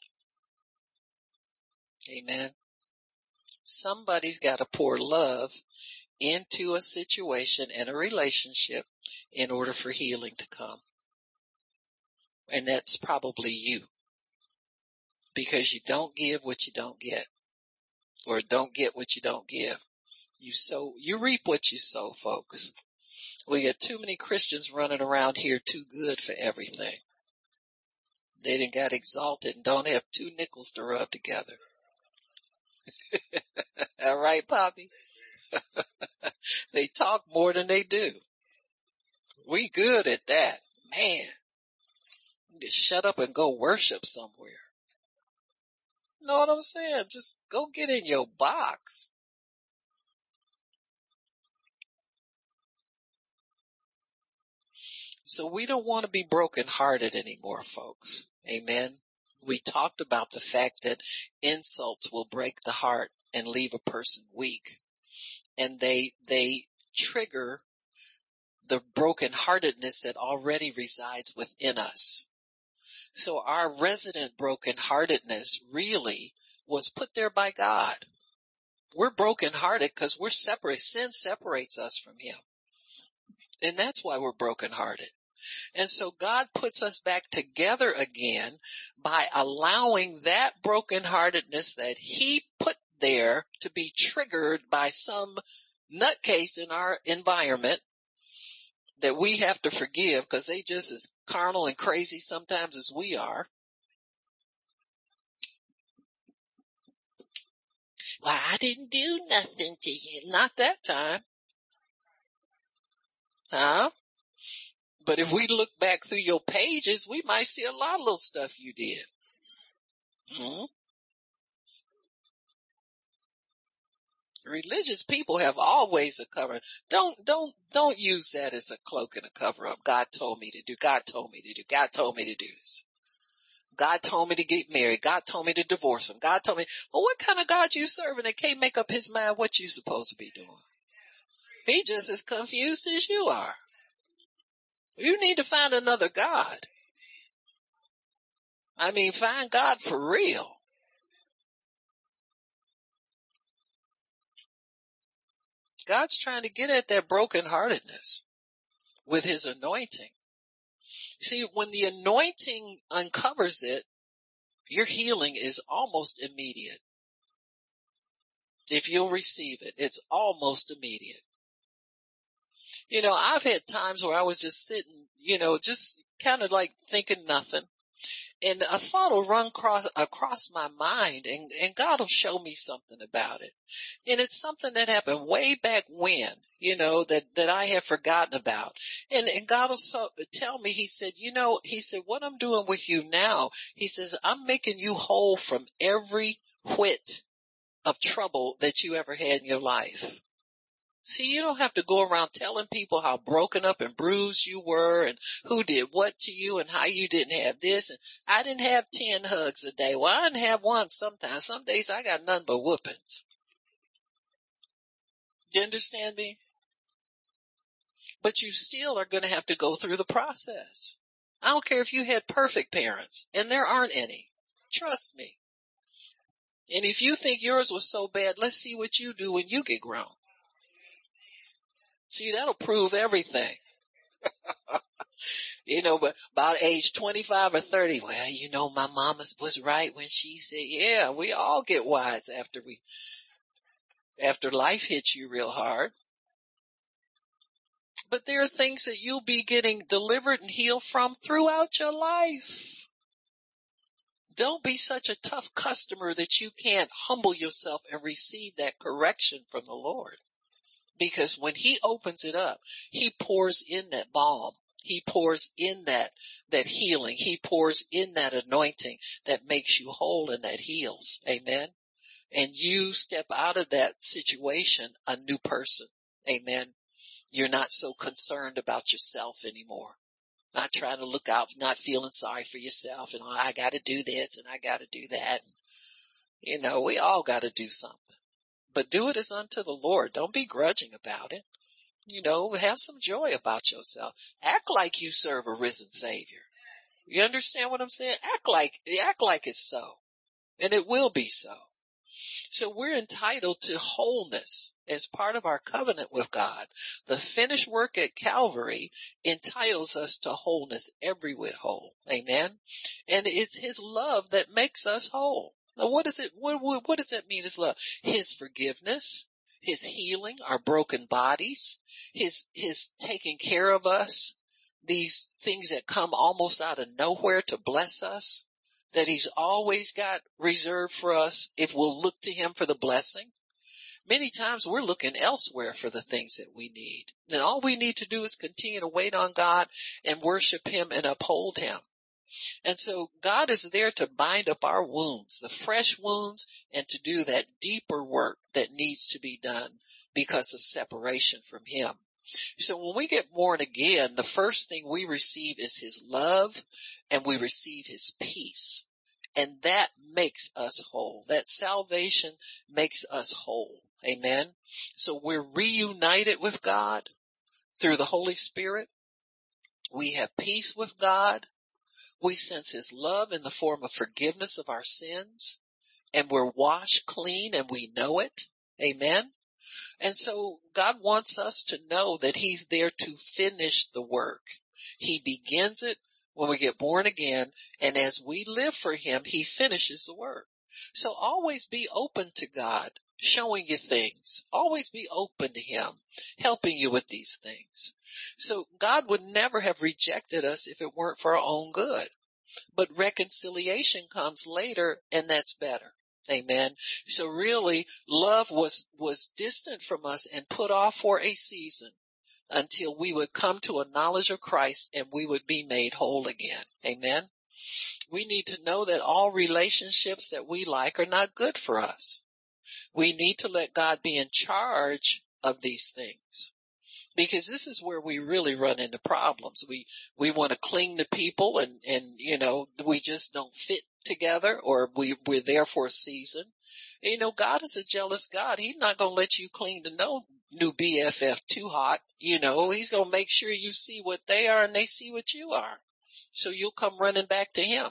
Amen. Somebody's got to pour love into a situation and a relationship in order for healing to come. And that's probably you. Because you don't give what you don't get. Or don't get what you don't give. You sow, you reap what you sow, folks. We got too many Christians running around here too good for everything. They didn't got exalted and don't have two nickels to rub together. All right, Poppy. they talk more than they do. We good at that. Man. Just shut up and go worship somewhere. Know what I'm saying? Just go get in your box. So we don't want to be brokenhearted anymore, folks. Amen. We talked about the fact that insults will break the heart and leave a person weak. And they, they trigger the brokenheartedness that already resides within us. So our resident brokenheartedness really was put there by God. We're brokenhearted because we're separate. Sin separates us from Him. And that's why we're brokenhearted. And so God puts us back together again by allowing that brokenheartedness that He put there to be triggered by some nutcase in our environment that we have to forgive because they just as carnal and crazy sometimes as we are. Well, I didn't do nothing to you. Not that time. Huh? But if we look back through your pages, we might see a lot of little stuff you did. hmm Religious people have always a cover. Don't, don't, don't use that as a cloak and a cover up. God told me to do. God told me to do. God told me to do this. God told me to get married. God told me to divorce him. God told me, well, what kind of God you serving that can't make up his mind what you supposed to be doing? He just as confused as you are. You need to find another God. I mean, find God for real. God's trying to get at that brokenheartedness with his anointing. See, when the anointing uncovers it, your healing is almost immediate. If you'll receive it, it's almost immediate. You know, I've had times where I was just sitting, you know, just kind of like thinking nothing and a thought will run across, across my mind and, and God will show me something about it. And it's something that happened way back when, you know, that, that I had forgotten about. And, and God will so, tell me, he said, you know, he said, what I'm doing with you now, he says, I'm making you whole from every whit of trouble that you ever had in your life. See, you don't have to go around telling people how broken up and bruised you were and who did what to you and how you didn't have this. And I didn't have 10 hugs a day. Well, I didn't have one sometimes. Some days I got none but whoopings. Do you understand me? But you still are going to have to go through the process. I don't care if you had perfect parents and there aren't any. Trust me. And if you think yours was so bad, let's see what you do when you get grown. See, that'll prove everything. you know, but about age 25 or 30, well, you know, my mama was right when she said, yeah, we all get wise after we, after life hits you real hard. But there are things that you'll be getting delivered and healed from throughout your life. Don't be such a tough customer that you can't humble yourself and receive that correction from the Lord. Because when he opens it up, he pours in that balm. He pours in that, that healing. He pours in that anointing that makes you whole and that heals. Amen. And you step out of that situation a new person. Amen. You're not so concerned about yourself anymore. Not trying to look out, not feeling sorry for yourself and oh, I gotta do this and I gotta do that. You know, we all gotta do something but do it as unto the Lord. Don't be grudging about it. You know, have some joy about yourself. Act like you serve a risen savior. You understand what I'm saying? Act like, act like it's so. And it will be so. So we're entitled to wholeness as part of our covenant with God. The finished work at Calvary entitles us to wholeness every whit whole. Amen. And it's his love that makes us whole. Now what does it, what, what, does that mean is love? His forgiveness, His healing our broken bodies, His, His taking care of us, these things that come almost out of nowhere to bless us. that he's always got reserved for us if we'll look to him for the blessing. Many times we're looking elsewhere for the things that we need. And all we need to do is continue to wait on God and worship him and uphold him. And so God is there to bind up our wounds, the fresh wounds, and to do that deeper work that needs to be done because of separation from him. So when we get born again, the first thing we receive is his love and we receive his peace. And that makes us whole. That salvation makes us whole. Amen. So we're reunited with God through the Holy Spirit. We have peace with God. We sense his love in the form of forgiveness of our sins and we're washed clean and we know it. Amen. And so God wants us to know that he's there to finish the work. He begins it when we get born again and as we live for him, he finishes the work. So always be open to God showing you things. Always be open to him helping you with these things. So God would never have rejected us if it weren't for our own good. But reconciliation comes later and that's better. Amen. So really love was, was distant from us and put off for a season until we would come to a knowledge of Christ and we would be made whole again. Amen. We need to know that all relationships that we like are not good for us. We need to let God be in charge of these things because this is where we really run into problems. We, we want to cling to people and, and, you know, we just don't fit together or we, we're there for a season. You know, God is a jealous God. He's not going to let you cling to no new BFF too hot. You know, he's going to make sure you see what they are and they see what you are. So you'll come running back to him.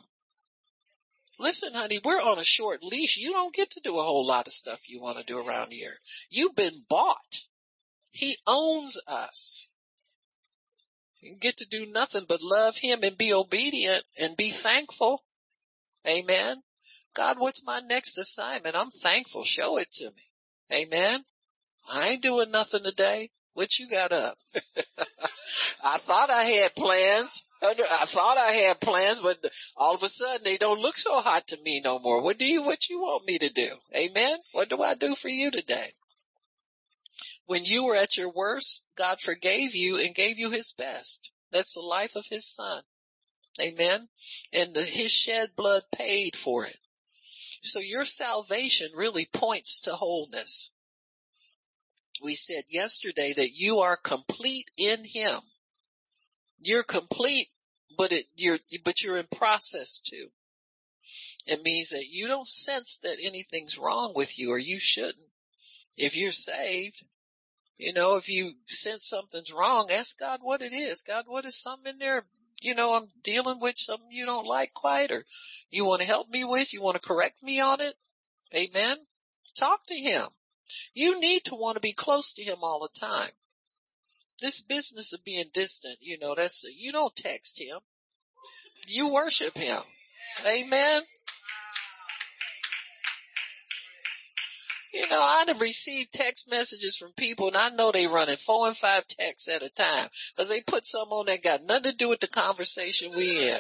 Listen, honey, we're on a short leash. You don't get to do a whole lot of stuff you want to do around here. You've been bought. He owns us. You get to do nothing but love him and be obedient and be thankful. Amen. God, what's my next assignment? I'm thankful. Show it to me. Amen. I ain't doing nothing today. What you got up? I thought I had plans. I thought I had plans, but all of a sudden they don't look so hot to me no more. What do you, what you want me to do? Amen. What do I do for you today? When you were at your worst, God forgave you and gave you his best. That's the life of his son. Amen. And the, his shed blood paid for it. So your salvation really points to wholeness. We said yesterday that you are complete in him. You're complete, but it, you're, but you're in process too. It means that you don't sense that anything's wrong with you or you shouldn't. If you're saved, you know, if you sense something's wrong, ask God what it is. God, what is something in there? You know, I'm dealing with something you don't like quite or you want to help me with, you want to correct me on it. Amen. Talk to him. You need to want to be close to him all the time. This business of being distant, you know, that's, you don't text him. You worship him. Amen. You know, I've received text messages from people and I know they running four and five texts at a time because they put some on that got nothing to do with the conversation we in.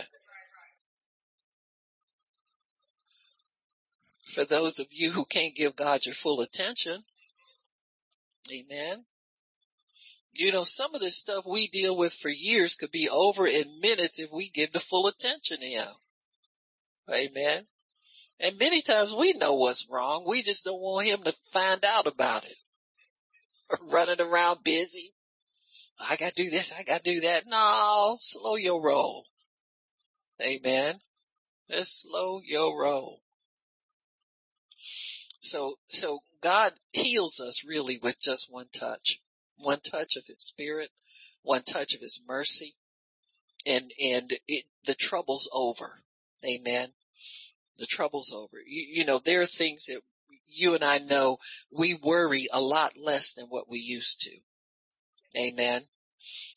For those of you who can't give God your full attention, amen. You know, some of this stuff we deal with for years could be over in minutes if we give the full attention to Him. Amen. And many times we know what's wrong. We just don't want him to find out about it. Running around busy. I gotta do this. I gotta do that. No, slow your roll. Amen. Just slow your roll. So, so God heals us really with just one touch, one touch of his spirit, one touch of his mercy and, and it, the trouble's over. Amen. The trouble's over. You, you know, there are things that you and I know we worry a lot less than what we used to. Amen.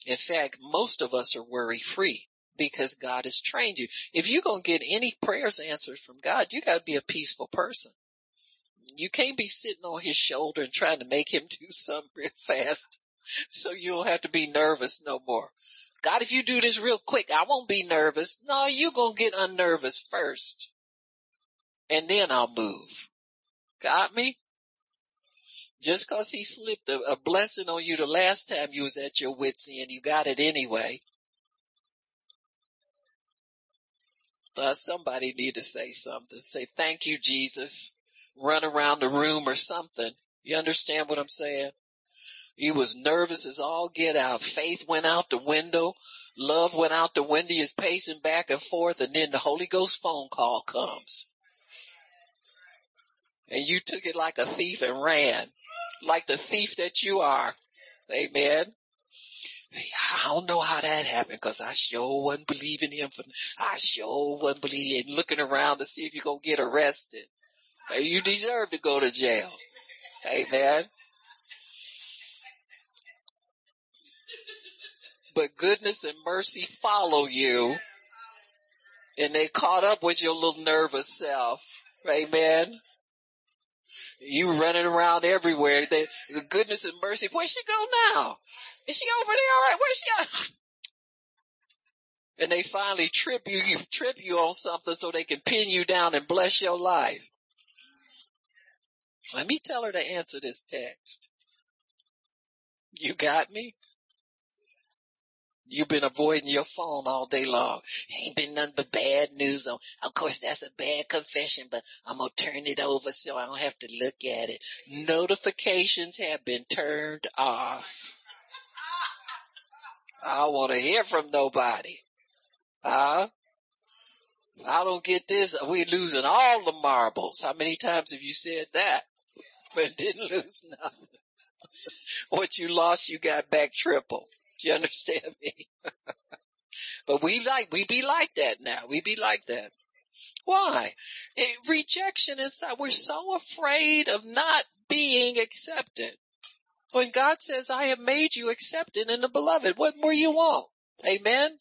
In fact, most of us are worry free because God has trained you. If you're going to get any prayers answered from God, you got to be a peaceful person. You can't be sitting on his shoulder and trying to make him do something real fast. so you don't have to be nervous no more. God, if you do this real quick, I won't be nervous. No, you're gonna get unnervous first. And then I'll move. Got me? Just cause he slipped a, a blessing on you the last time you was at your wits end, you got it anyway. Uh, somebody need to say something. Say, thank you, Jesus. Run around the room or something. You understand what I'm saying? He was nervous as all get out. Faith went out the window. Love went out the window. He was pacing back and forth and then the Holy Ghost phone call comes. And you took it like a thief and ran. Like the thief that you are. Amen. I don't know how that happened because I sure wasn't believing him for, I sure wasn't believing, looking around to see if you're going to get arrested. You deserve to go to jail. Amen. But goodness and mercy follow you and they caught up with your little nervous self. Amen. You running around everywhere. They, the goodness and mercy. Where's she go now? Is she over there? All right. Where's she at? And they finally trip you, you trip you on something so they can pin you down and bless your life. Let me tell her to answer this text. You got me? You've been avoiding your phone all day long. Ain't been nothing but bad news on. Of course, that's a bad confession, but I'm gonna turn it over so I don't have to look at it. Notifications have been turned off. I don't want to hear from nobody. Huh? I don't get this. We're losing all the marbles. How many times have you said that? But didn't lose nothing. what you lost, you got back triple. Do you understand me? but we like, we be like that now. We be like that. Why? It, rejection is, that we're so afraid of not being accepted. When God says, I have made you accepted in the beloved, what more you want? Amen?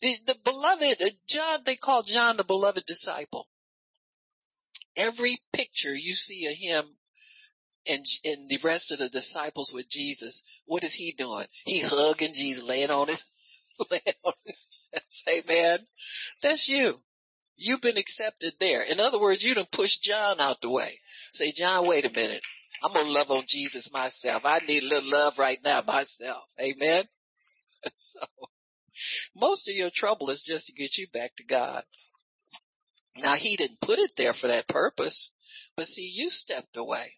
The, the beloved, John, they call John the beloved disciple. Every picture you see of him and, and the rest of the disciples with Jesus, what is he doing? He hugging Jesus, laying on his, laying on his chest. Amen. That's you. You've been accepted there. In other words, you done pushed John out the way. Say, John, wait a minute. I'm gonna love on Jesus myself. I need a little love right now myself. Amen. So, most of your trouble is just to get you back to God. Now he didn't put it there for that purpose, but see, you stepped away.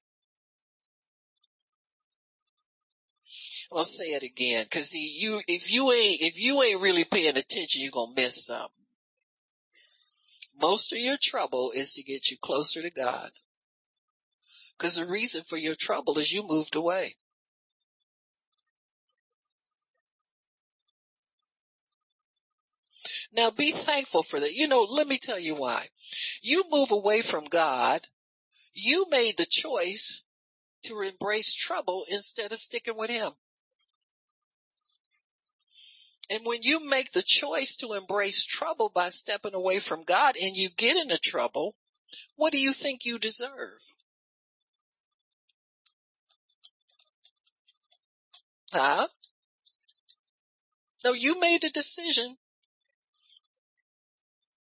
I'll say it again, cause see, you, if you ain't, if you ain't really paying attention, you're gonna miss something. Most of your trouble is to get you closer to God. Cause the reason for your trouble is you moved away. Now be thankful for that. You know, let me tell you why. You move away from God. You made the choice to embrace trouble instead of sticking with Him. And when you make the choice to embrace trouble by stepping away from God and you get into trouble, what do you think you deserve? Huh? No, you made a decision.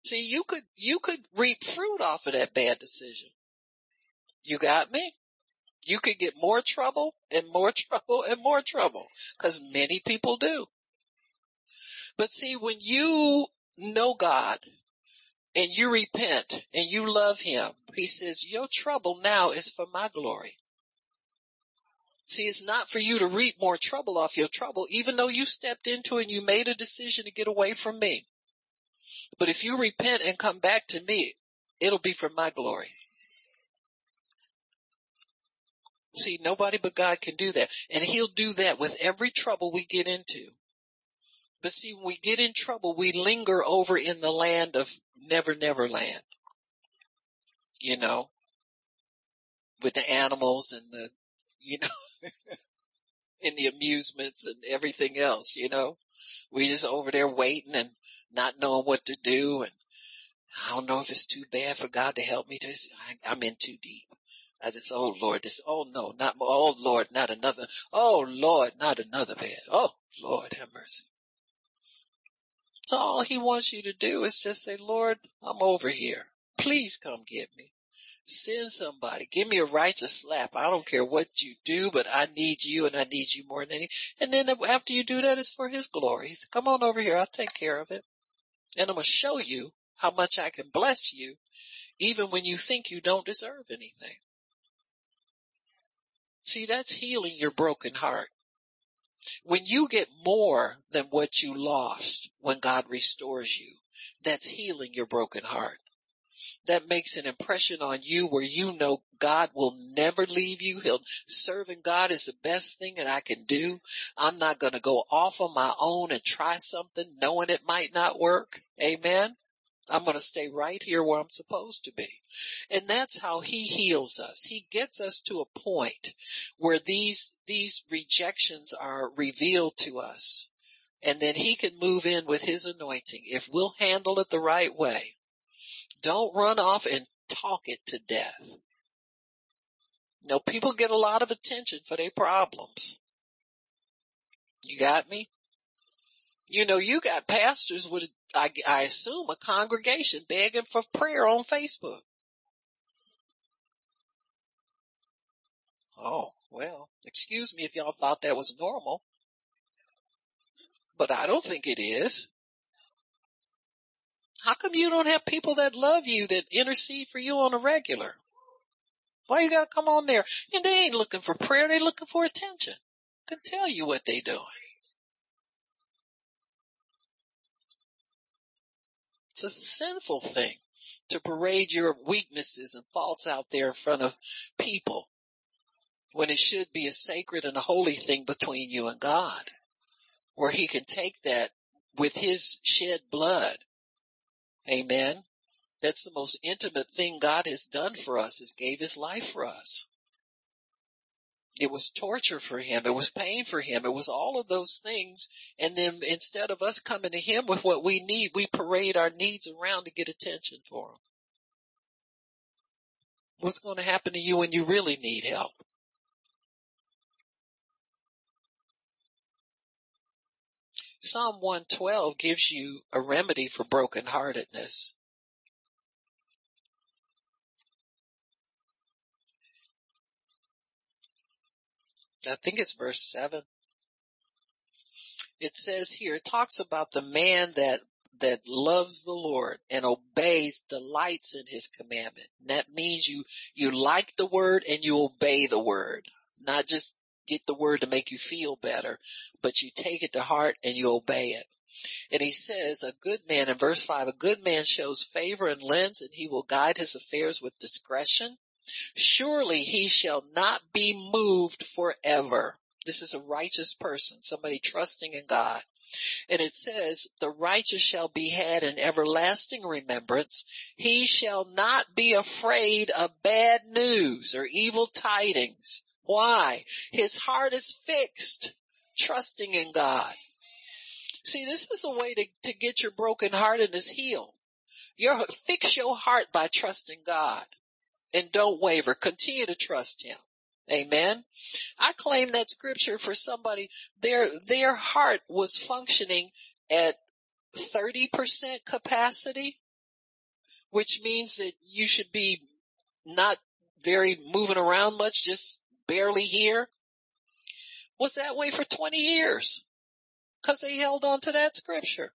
See, you could, you could reap fruit off of that bad decision. You got me? You could get more trouble and more trouble and more trouble because many people do. But see, when you know God and you repent and you love him, he says, your trouble now is for my glory. See, it's not for you to reap more trouble off your trouble, even though you stepped into it and you made a decision to get away from me. But if you repent and come back to me, it'll be for my glory. See, nobody but God can do that. And he'll do that with every trouble we get into. But see, when we get in trouble, we linger over in the land of never, never land. You know, with the animals and the, you know, in the amusements and everything else, you know, we just over there waiting and not knowing what to do. And I don't know if it's too bad for God to help me. I'm in too deep. I just, oh Lord, this, oh no, not, oh Lord, not another, oh Lord, not another bed. Oh Lord, have mercy. So all he wants you to do is just say, Lord, I'm over here. Please come get me. Send somebody. Give me a righteous slap. I don't care what you do, but I need you and I need you more than any. And then after you do that, it's for his glory. Said, come on over here. I'll take care of it. And I'm going to show you how much I can bless you even when you think you don't deserve anything. See, that's healing your broken heart. When you get more than what you lost when God restores you, that's healing your broken heart. That makes an impression on you where you know God will never leave you. He'll serving God is the best thing that I can do. I'm not going to go off on my own and try something knowing it might not work. Amen. I'm going to stay right here where I'm supposed to be. And that's how he heals us. He gets us to a point where these, these rejections are revealed to us. And then he can move in with his anointing if we'll handle it the right way. Don't run off and talk it to death. Know, people get a lot of attention for their problems. You got me? You know, you got pastors with, I, I assume, a congregation begging for prayer on Facebook. Oh, well, excuse me if y'all thought that was normal, but I don't think it is. How come you don't have people that love you that intercede for you on a regular? Why you gotta come on there? And they ain't looking for prayer, they looking for attention. I can tell you what they doing. It's a sinful thing to parade your weaknesses and faults out there in front of people when it should be a sacred and a holy thing between you and God where he can take that with his shed blood. Amen. That's the most intimate thing God has done for us is gave his life for us. It was torture for him. It was pain for him. It was all of those things. And then instead of us coming to him with what we need, we parade our needs around to get attention for him. What's going to happen to you when you really need help? Psalm 112 gives you a remedy for brokenheartedness. I think it's verse seven. It says here, it talks about the man that, that loves the Lord and obeys, delights in his commandment. And that means you, you like the word and you obey the word, not just get the word to make you feel better, but you take it to heart and you obey it. And he says, a good man in verse five, a good man shows favor and lends and he will guide his affairs with discretion. Surely he shall not be moved forever. This is a righteous person, somebody trusting in God. And it says, the righteous shall be had in everlasting remembrance. He shall not be afraid of bad news or evil tidings. Why? His heart is fixed, trusting in God. See, this is a way to, to get your broken heart brokenheartedness healed. Your, fix your heart by trusting God and don't waver. Continue to trust him. Amen. I claim that scripture for somebody, their, their heart was functioning at 30% capacity, which means that you should be not very moving around much, just barely here. Was that way for 20 years because they held on to that scripture.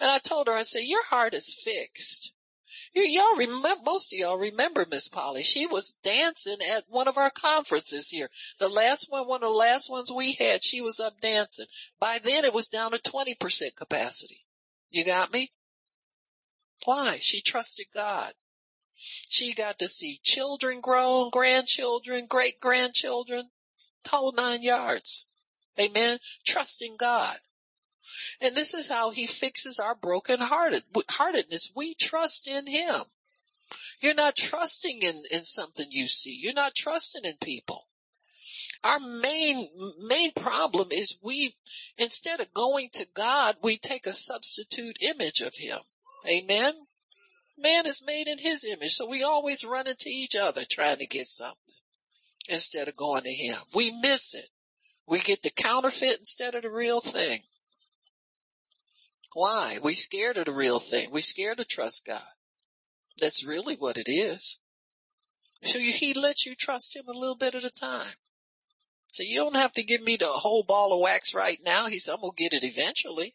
And I told her, I said, your heart is fixed. Y'all remember, most of y'all remember Miss Polly. She was dancing at one of our conferences here. The last one, one of the last ones we had, she was up dancing. By then it was down to 20% capacity. You got me? Why? She trusted God. She got to see children grown, grandchildren, great grandchildren, whole nine yards. Amen. Trusting God. And this is how he fixes our broken hearted, heartedness. We trust in him. You're not trusting in, in something you see. You're not trusting in people. Our main, main problem is we, instead of going to God, we take a substitute image of him. Amen. Man is made in his image, so we always run into each other trying to get something instead of going to him. We miss it. We get the counterfeit instead of the real thing. Why? We scared of the real thing. We scared to trust God. That's really what it is. So he lets you trust him a little bit at a time. So you don't have to give me the whole ball of wax right now. He said, I'm going to get it eventually.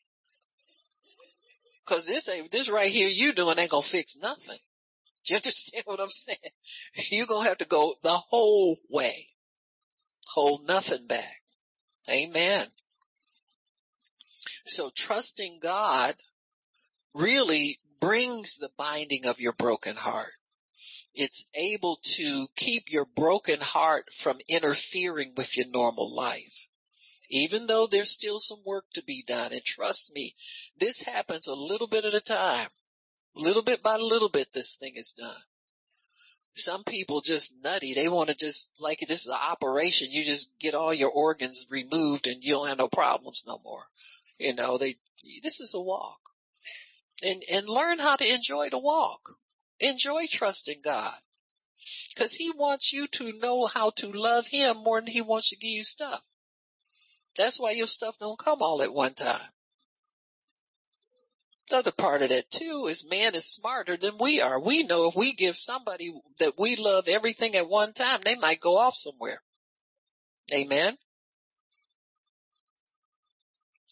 Cause this ain't, this right here you doing ain't gonna fix nothing. Do you understand what I'm saying? You're gonna have to go the whole way. Hold nothing back. Amen. So trusting God really brings the binding of your broken heart. It's able to keep your broken heart from interfering with your normal life. Even though there's still some work to be done, and trust me, this happens a little bit at a time. Little bit by little bit, this thing is done. Some people just nutty. They want to just, like this is an operation. You just get all your organs removed and you don't have no problems no more. You know, they, this is a walk. And, and learn how to enjoy the walk. Enjoy trusting God. Cause he wants you to know how to love him more than he wants to give you stuff. That's why your stuff don't come all at one time. The other part of that too is man is smarter than we are. We know if we give somebody that we love everything at one time, they might go off somewhere. Amen.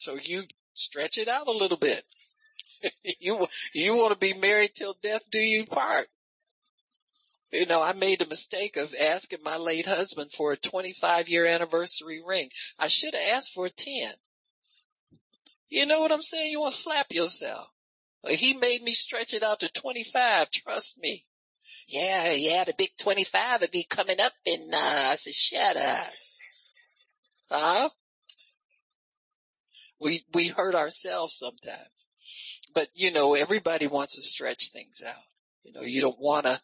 So you stretch it out a little bit. you, you want to be married till death do you part. You know, I made the mistake of asking my late husband for a 25 year anniversary ring. I should have asked for a 10. You know what I'm saying? You want to slap yourself. He made me stretch it out to 25. Trust me. Yeah, yeah, the big 25 would be coming up and, uh, I said, shut up. Huh? We, we hurt ourselves sometimes. But you know, everybody wants to stretch things out. You know, you don't want to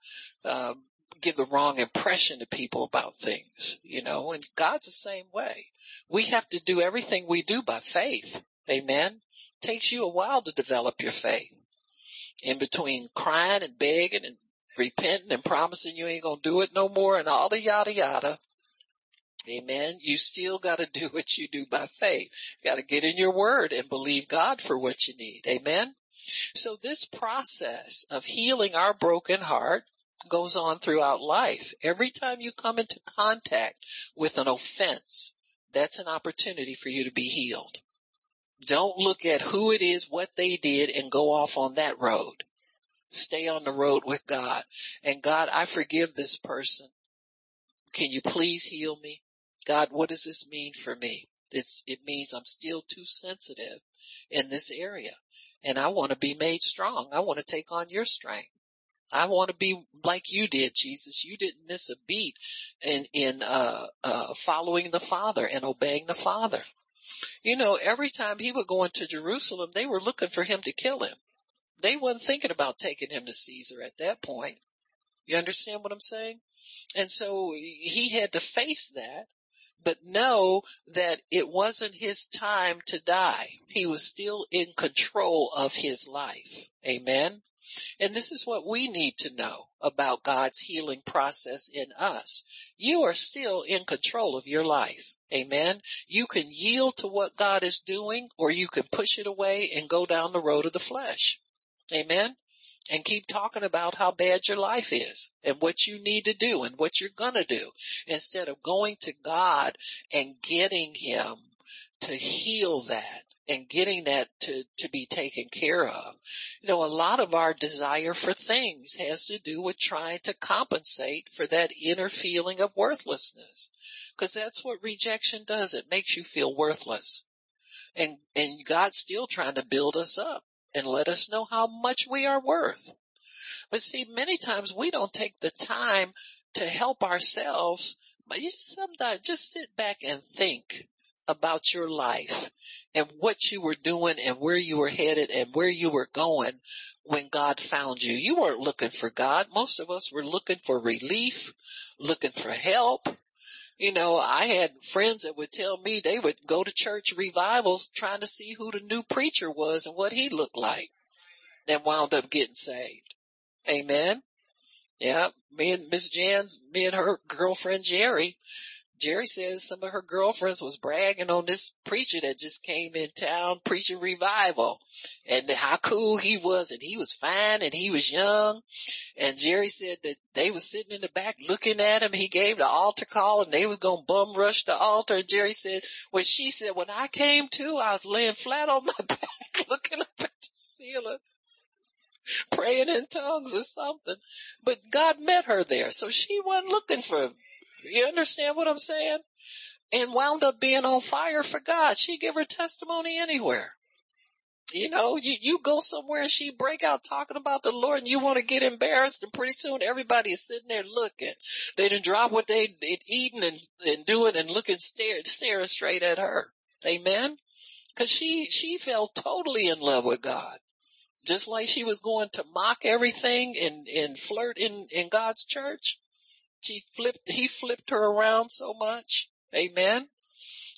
um, give the wrong impression to people about things. You know, and God's the same way. We have to do everything we do by faith. Amen. It takes you a while to develop your faith. In between crying and begging and repenting and promising you ain't gonna do it no more and all the yada yada. Amen. You still gotta do what you do by faith. You gotta get in your word and believe God for what you need. Amen. So this process of healing our broken heart goes on throughout life. Every time you come into contact with an offense, that's an opportunity for you to be healed. Don't look at who it is, what they did, and go off on that road. Stay on the road with God. And God, I forgive this person. Can you please heal me? God, what does this mean for me? It's, it means I'm still too sensitive in this area and I want to be made strong. I want to take on your strength. I want to be like you did, Jesus. You didn't miss a beat in, in, uh, uh, following the Father and obeying the Father. You know, every time he would go into Jerusalem, they were looking for him to kill him. They wasn't thinking about taking him to Caesar at that point. You understand what I'm saying? And so he had to face that but know that it wasn't his time to die. He was still in control of his life. Amen. And this is what we need to know about God's healing process in us. You are still in control of your life. Amen. You can yield to what God is doing or you can push it away and go down the road of the flesh. Amen and keep talking about how bad your life is and what you need to do and what you're gonna do instead of going to God and getting Him to heal that and getting that to, to be taken care of. You know, a lot of our desire for things has to do with trying to compensate for that inner feeling of worthlessness. Cause that's what rejection does. It makes you feel worthless. And, and God's still trying to build us up and let us know how much we are worth. But see, many times we don't take the time to help ourselves. But you just sometimes just sit back and think about your life and what you were doing and where you were headed and where you were going when God found you. You weren't looking for God. Most of us were looking for relief, looking for help, you know, I had friends that would tell me they would go to church revivals trying to see who the new preacher was and what he looked like and wound up getting saved. Amen. Yeah, me and Miss Jan's, me and her girlfriend Jerry, Jerry says some of her girlfriends was bragging on this preacher that just came in town preaching revival and how cool he was and he was fine and he was young. And Jerry said that they was sitting in the back looking at him. He gave the altar call and they was going to bum rush the altar. And Jerry said, when she said, when I came to, I was laying flat on my back looking up at the ceiling praying in tongues or something. But God met her there. So she wasn't looking for you understand what I'm saying? And wound up being on fire for God. She give her testimony anywhere. You know, you, you go somewhere and she break out talking about the Lord and you want to get embarrassed and pretty soon everybody is sitting there looking. They didn't drop what they did eating and, and doing and looking staring, staring straight at her. Amen. Cause she, she fell totally in love with God. Just like she was going to mock everything and, and flirt in, in God's church. She flipped, he flipped her around so much. Amen.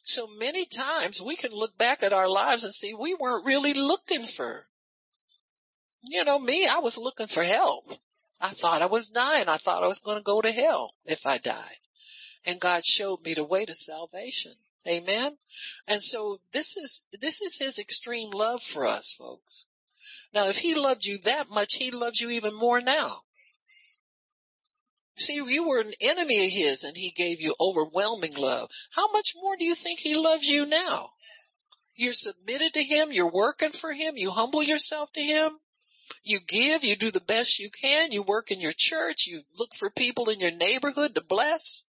So many times we can look back at our lives and see we weren't really looking for, you know, me, I was looking for help. I thought I was dying. I thought I was going to go to hell if I died. And God showed me the way to salvation. Amen. And so this is, this is his extreme love for us folks. Now if he loved you that much, he loves you even more now. See, you were an enemy of his and he gave you overwhelming love. How much more do you think he loves you now? You're submitted to him. You're working for him. You humble yourself to him. You give. You do the best you can. You work in your church. You look for people in your neighborhood to bless.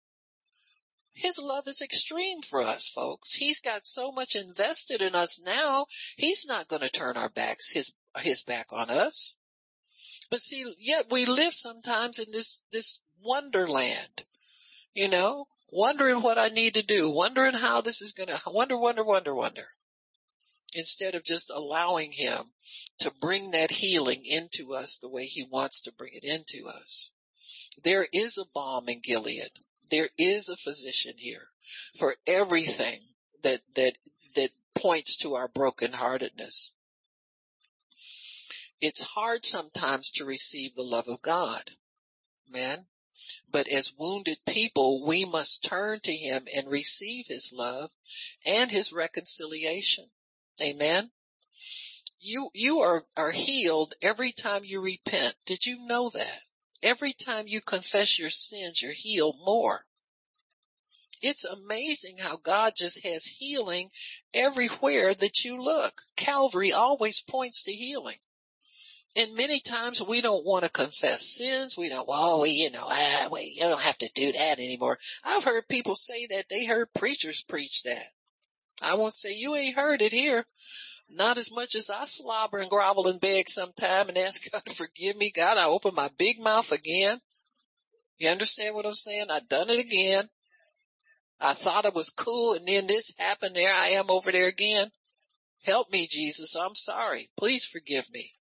His love is extreme for us, folks. He's got so much invested in us now. He's not going to turn our backs, his, his back on us. But see, yet we live sometimes in this, this wonderland, you know, wondering what I need to do, wondering how this is going to, wonder, wonder, wonder, wonder. Instead of just allowing him to bring that healing into us the way he wants to bring it into us. There is a balm in Gilead. There is a physician here for everything that, that, that points to our brokenheartedness. It's hard sometimes to receive the love of God. Man, but as wounded people, we must turn to him and receive his love and his reconciliation. Amen. You, you are, are healed every time you repent. Did you know that? Every time you confess your sins, you're healed more. It's amazing how God just has healing everywhere that you look. Calvary always points to healing. And many times we don't want to confess sins. We don't, well, we, you know, ah, wait, you don't have to do that anymore. I've heard people say that. They heard preachers preach that. I won't say you ain't heard it here. Not as much as I slobber and grovel and beg sometime and ask God to forgive me. God, I open my big mouth again. You understand what I'm saying? I done it again. I thought it was cool and then this happened. There I am over there again. Help me, Jesus. I'm sorry. Please forgive me.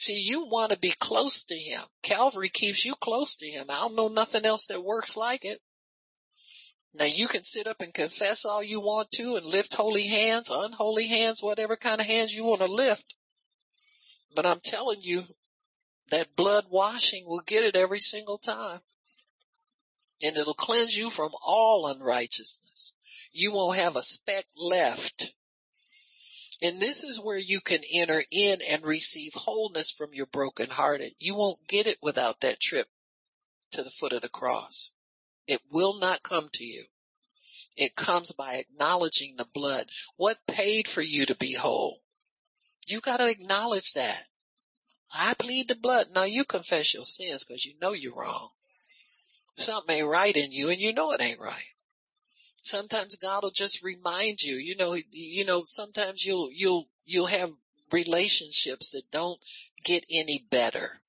See, you want to be close to him. Calvary keeps you close to him. I don't know nothing else that works like it. Now you can sit up and confess all you want to and lift holy hands, unholy hands, whatever kind of hands you want to lift. But I'm telling you, that blood washing will get it every single time. And it'll cleanse you from all unrighteousness. You won't have a speck left and this is where you can enter in and receive wholeness from your brokenhearted. You won't get it without that trip to the foot of the cross. It will not come to you. It comes by acknowledging the blood. What paid for you to be whole? You gotta acknowledge that. I plead the blood. Now you confess your sins because you know you're wrong. Something ain't right in you and you know it ain't right sometimes God will just remind you, you know, you know, sometimes you'll, you'll, you'll have relationships that don't get any better.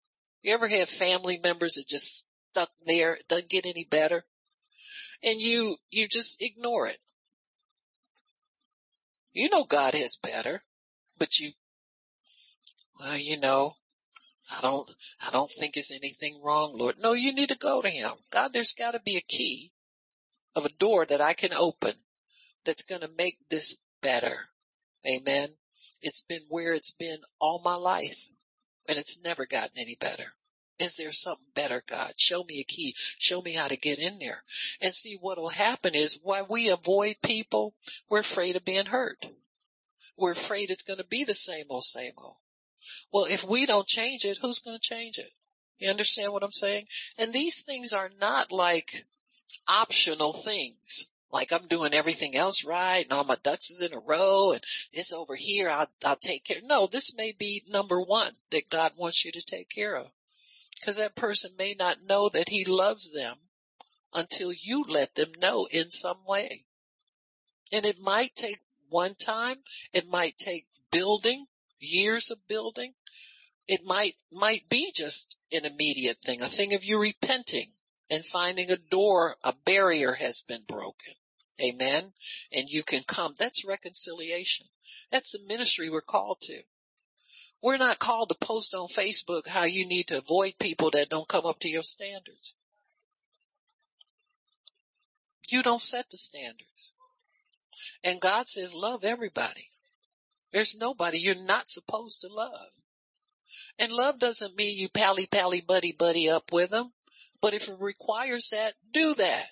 You ever have family members that just stuck there, doesn't get any better? And you, you just ignore it. You know God has better, but you, well, you know, I don't, I don't think there's anything wrong, Lord. No, you need to go to Him. God, there's gotta be a key of a door that I can open that's going to make this better. Amen. It's been where it's been all my life and it's never gotten any better. Is there something better, God? Show me a key. Show me how to get in there. And see what will happen is why we avoid people, we're afraid of being hurt. We're afraid it's going to be the same old, same old. Well, if we don't change it, who's going to change it? You understand what I'm saying? And these things are not like optional things. Like I'm doing everything else right and all my ducks is in a row and it's over here. I'll, I'll take care. No, this may be number one that God wants you to take care of. Cause that person may not know that he loves them until you let them know in some way. And it might take one time. It might take building, years of building. It might, might be just an immediate thing, a thing of you repenting and finding a door, a barrier has been broken. Amen. And you can come. That's reconciliation. That's the ministry we're called to. We're not called to post on Facebook how you need to avoid people that don't come up to your standards. You don't set the standards. And God says love everybody. There's nobody you're not supposed to love. And love doesn't mean you pally pally buddy buddy up with them. But if it requires that, do that.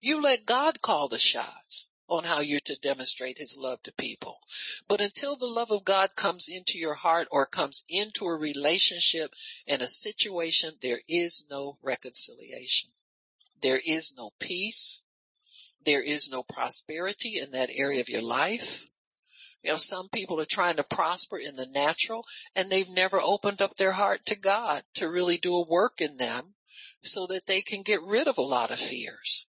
You let God call the shots on how you're to demonstrate his love to people. But until the love of God comes into your heart or comes into a relationship and a situation, there is no reconciliation. There is no peace. There is no prosperity in that area of your life. You know, some people are trying to prosper in the natural and they've never opened up their heart to God to really do a work in them so that they can get rid of a lot of fears.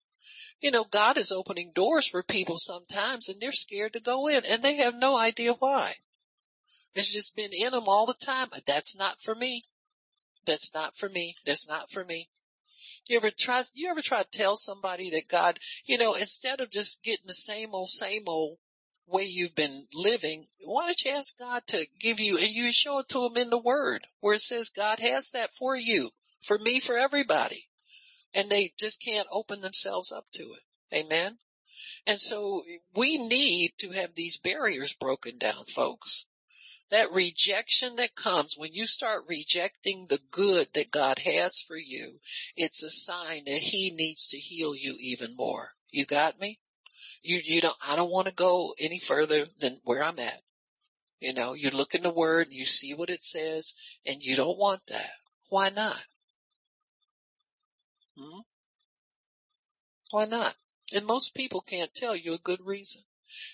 You know, God is opening doors for people sometimes and they're scared to go in and they have no idea why. It's just been in them all the time. That's not for me. That's not for me. That's not for me. You ever try, you ever try to tell somebody that God, you know, instead of just getting the same old, same old way you've been living, why don't you ask God to give you, and you show it to him in the word where it says God has that for you, for me, for everybody. And they just can't open themselves up to it. Amen. And so we need to have these barriers broken down, folks. That rejection that comes when you start rejecting the good that God has for you, it's a sign that he needs to heal you even more. You got me? You, you don't, I don't want to go any further than where I'm at. You know, you look in the word you see what it says and you don't want that. Why not? Hmm? Why not? And most people can't tell you a good reason.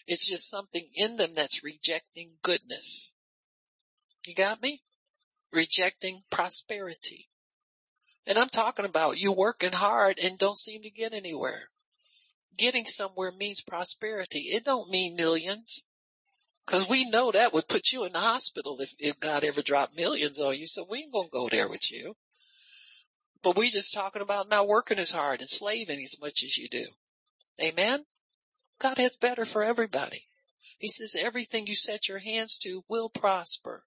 It's just something in them that's rejecting goodness. You got me? Rejecting prosperity. And I'm talking about you working hard and don't seem to get anywhere. Getting somewhere means prosperity. It don't mean millions. Cause we know that would put you in the hospital if, if God ever dropped millions on you. So we ain't gonna go there with you. But we just talking about not working as hard and slaving as much as you do. Amen. God has better for everybody. He says everything you set your hands to will prosper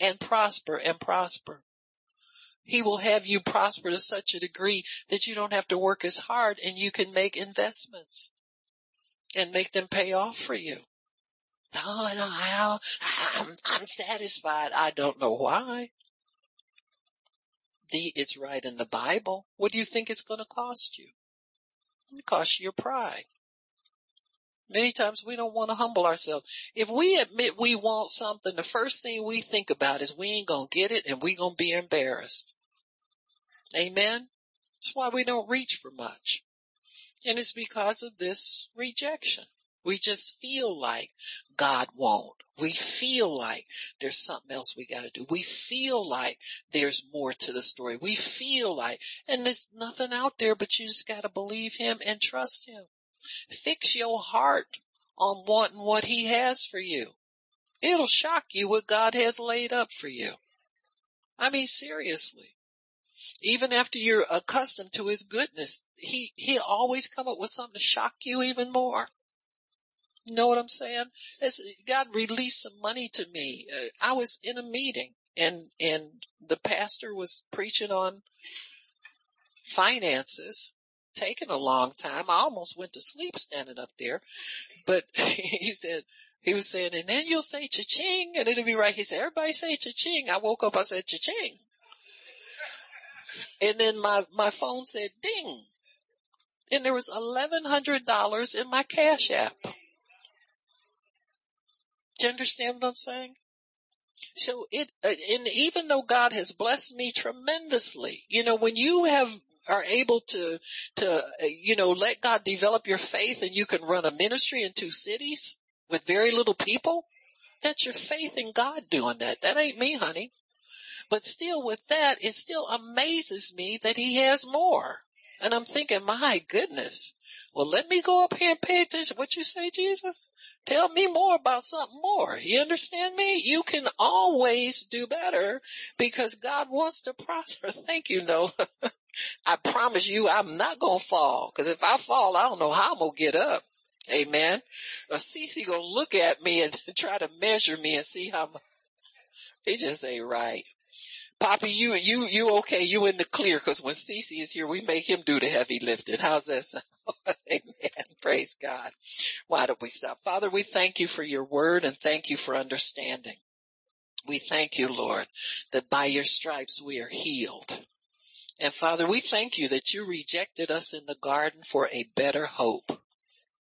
and prosper and prosper. He will have you prosper to such a degree that you don't have to work as hard and you can make investments and make them pay off for you. Oh, no, I, I'm, I'm satisfied. I don't know why. The, it's right in the Bible. What do you think it's going to cost you? It costs you your pride. Many times we don't want to humble ourselves. If we admit we want something, the first thing we think about is we ain't gonna get it and we gonna be embarrassed. Amen? That's why we don't reach for much. And it's because of this rejection. We just feel like God won't. We feel like there's something else we gotta do. We feel like there's more to the story. We feel like, and there's nothing out there, but you just gotta believe Him and trust Him. Fix your heart on wanting what he has for you. It'll shock you what God has laid up for you. I mean, seriously. Even after you're accustomed to his goodness, he, he'll always come up with something to shock you even more. Know what I'm saying? It's, God released some money to me. Uh, I was in a meeting and, and the pastor was preaching on finances taken a long time. I almost went to sleep standing up there, but he said, he was saying, and then you'll say cha-ching and it'll be right. He said, everybody say cha-ching. I woke up, I said cha-ching. And then my, my phone said ding. And there was $1,100 in my cash app. Do you understand what I'm saying? So it, uh, and even though God has blessed me tremendously, you know, when you have are able to, to, uh, you know, let God develop your faith and you can run a ministry in two cities with very little people, that's your faith in God doing that. That ain't me, honey. But still with that, it still amazes me that he has more. And I'm thinking, my goodness. Well, let me go up here and pay attention. What you say, Jesus? Tell me more about something more. You understand me? You can always do better because God wants to prosper. Thank you, Noah. I promise you I'm not going to fall because if I fall, I don't know how I'm going to get up. Amen. Or Cece gonna look at me and try to measure me and see how. My, he just ain't right. Poppy, you, you, you okay. You in the clear because when Cece is here, we make him do the heavy lifting. How's that sound? Amen. Praise God. Why don't we stop? Father, we thank you for your word and thank you for understanding. We thank you, Lord, that by your stripes we are healed. And Father, we thank you that you rejected us in the garden for a better hope.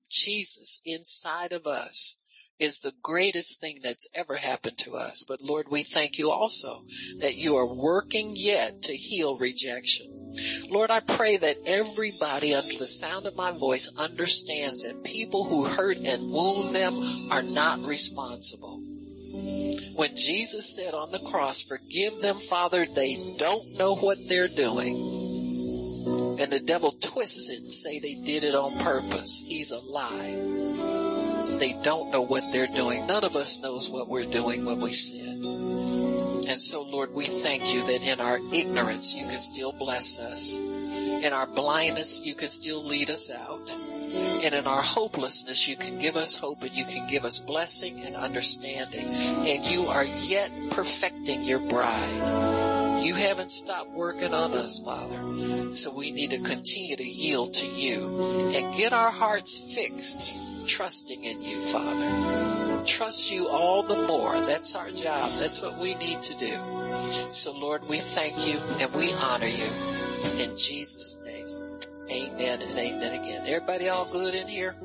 Jesus inside of us is the greatest thing that's ever happened to us. But Lord, we thank you also that you are working yet to heal rejection. Lord, I pray that everybody under the sound of my voice understands that people who hurt and wound them are not responsible. When Jesus said on the cross, forgive them, Father, they don't know what they're doing. And the devil twists it and say they did it on purpose. He's a lie. They don't know what they're doing. None of us knows what we're doing when we sin. And so Lord, we thank you that in our ignorance you can still bless us. In our blindness you can still lead us out. And in our hopelessness you can give us hope and you can give us blessing and understanding. And you are yet perfecting your bride. You haven't stopped working on us, Father. So we need to continue to yield to you and get our hearts fixed trusting in you, Father. Trust you all the more. That's our job. That's what we need to do. So Lord, we thank you and we honor you in Jesus name. Amen and amen again. Everybody all good in here?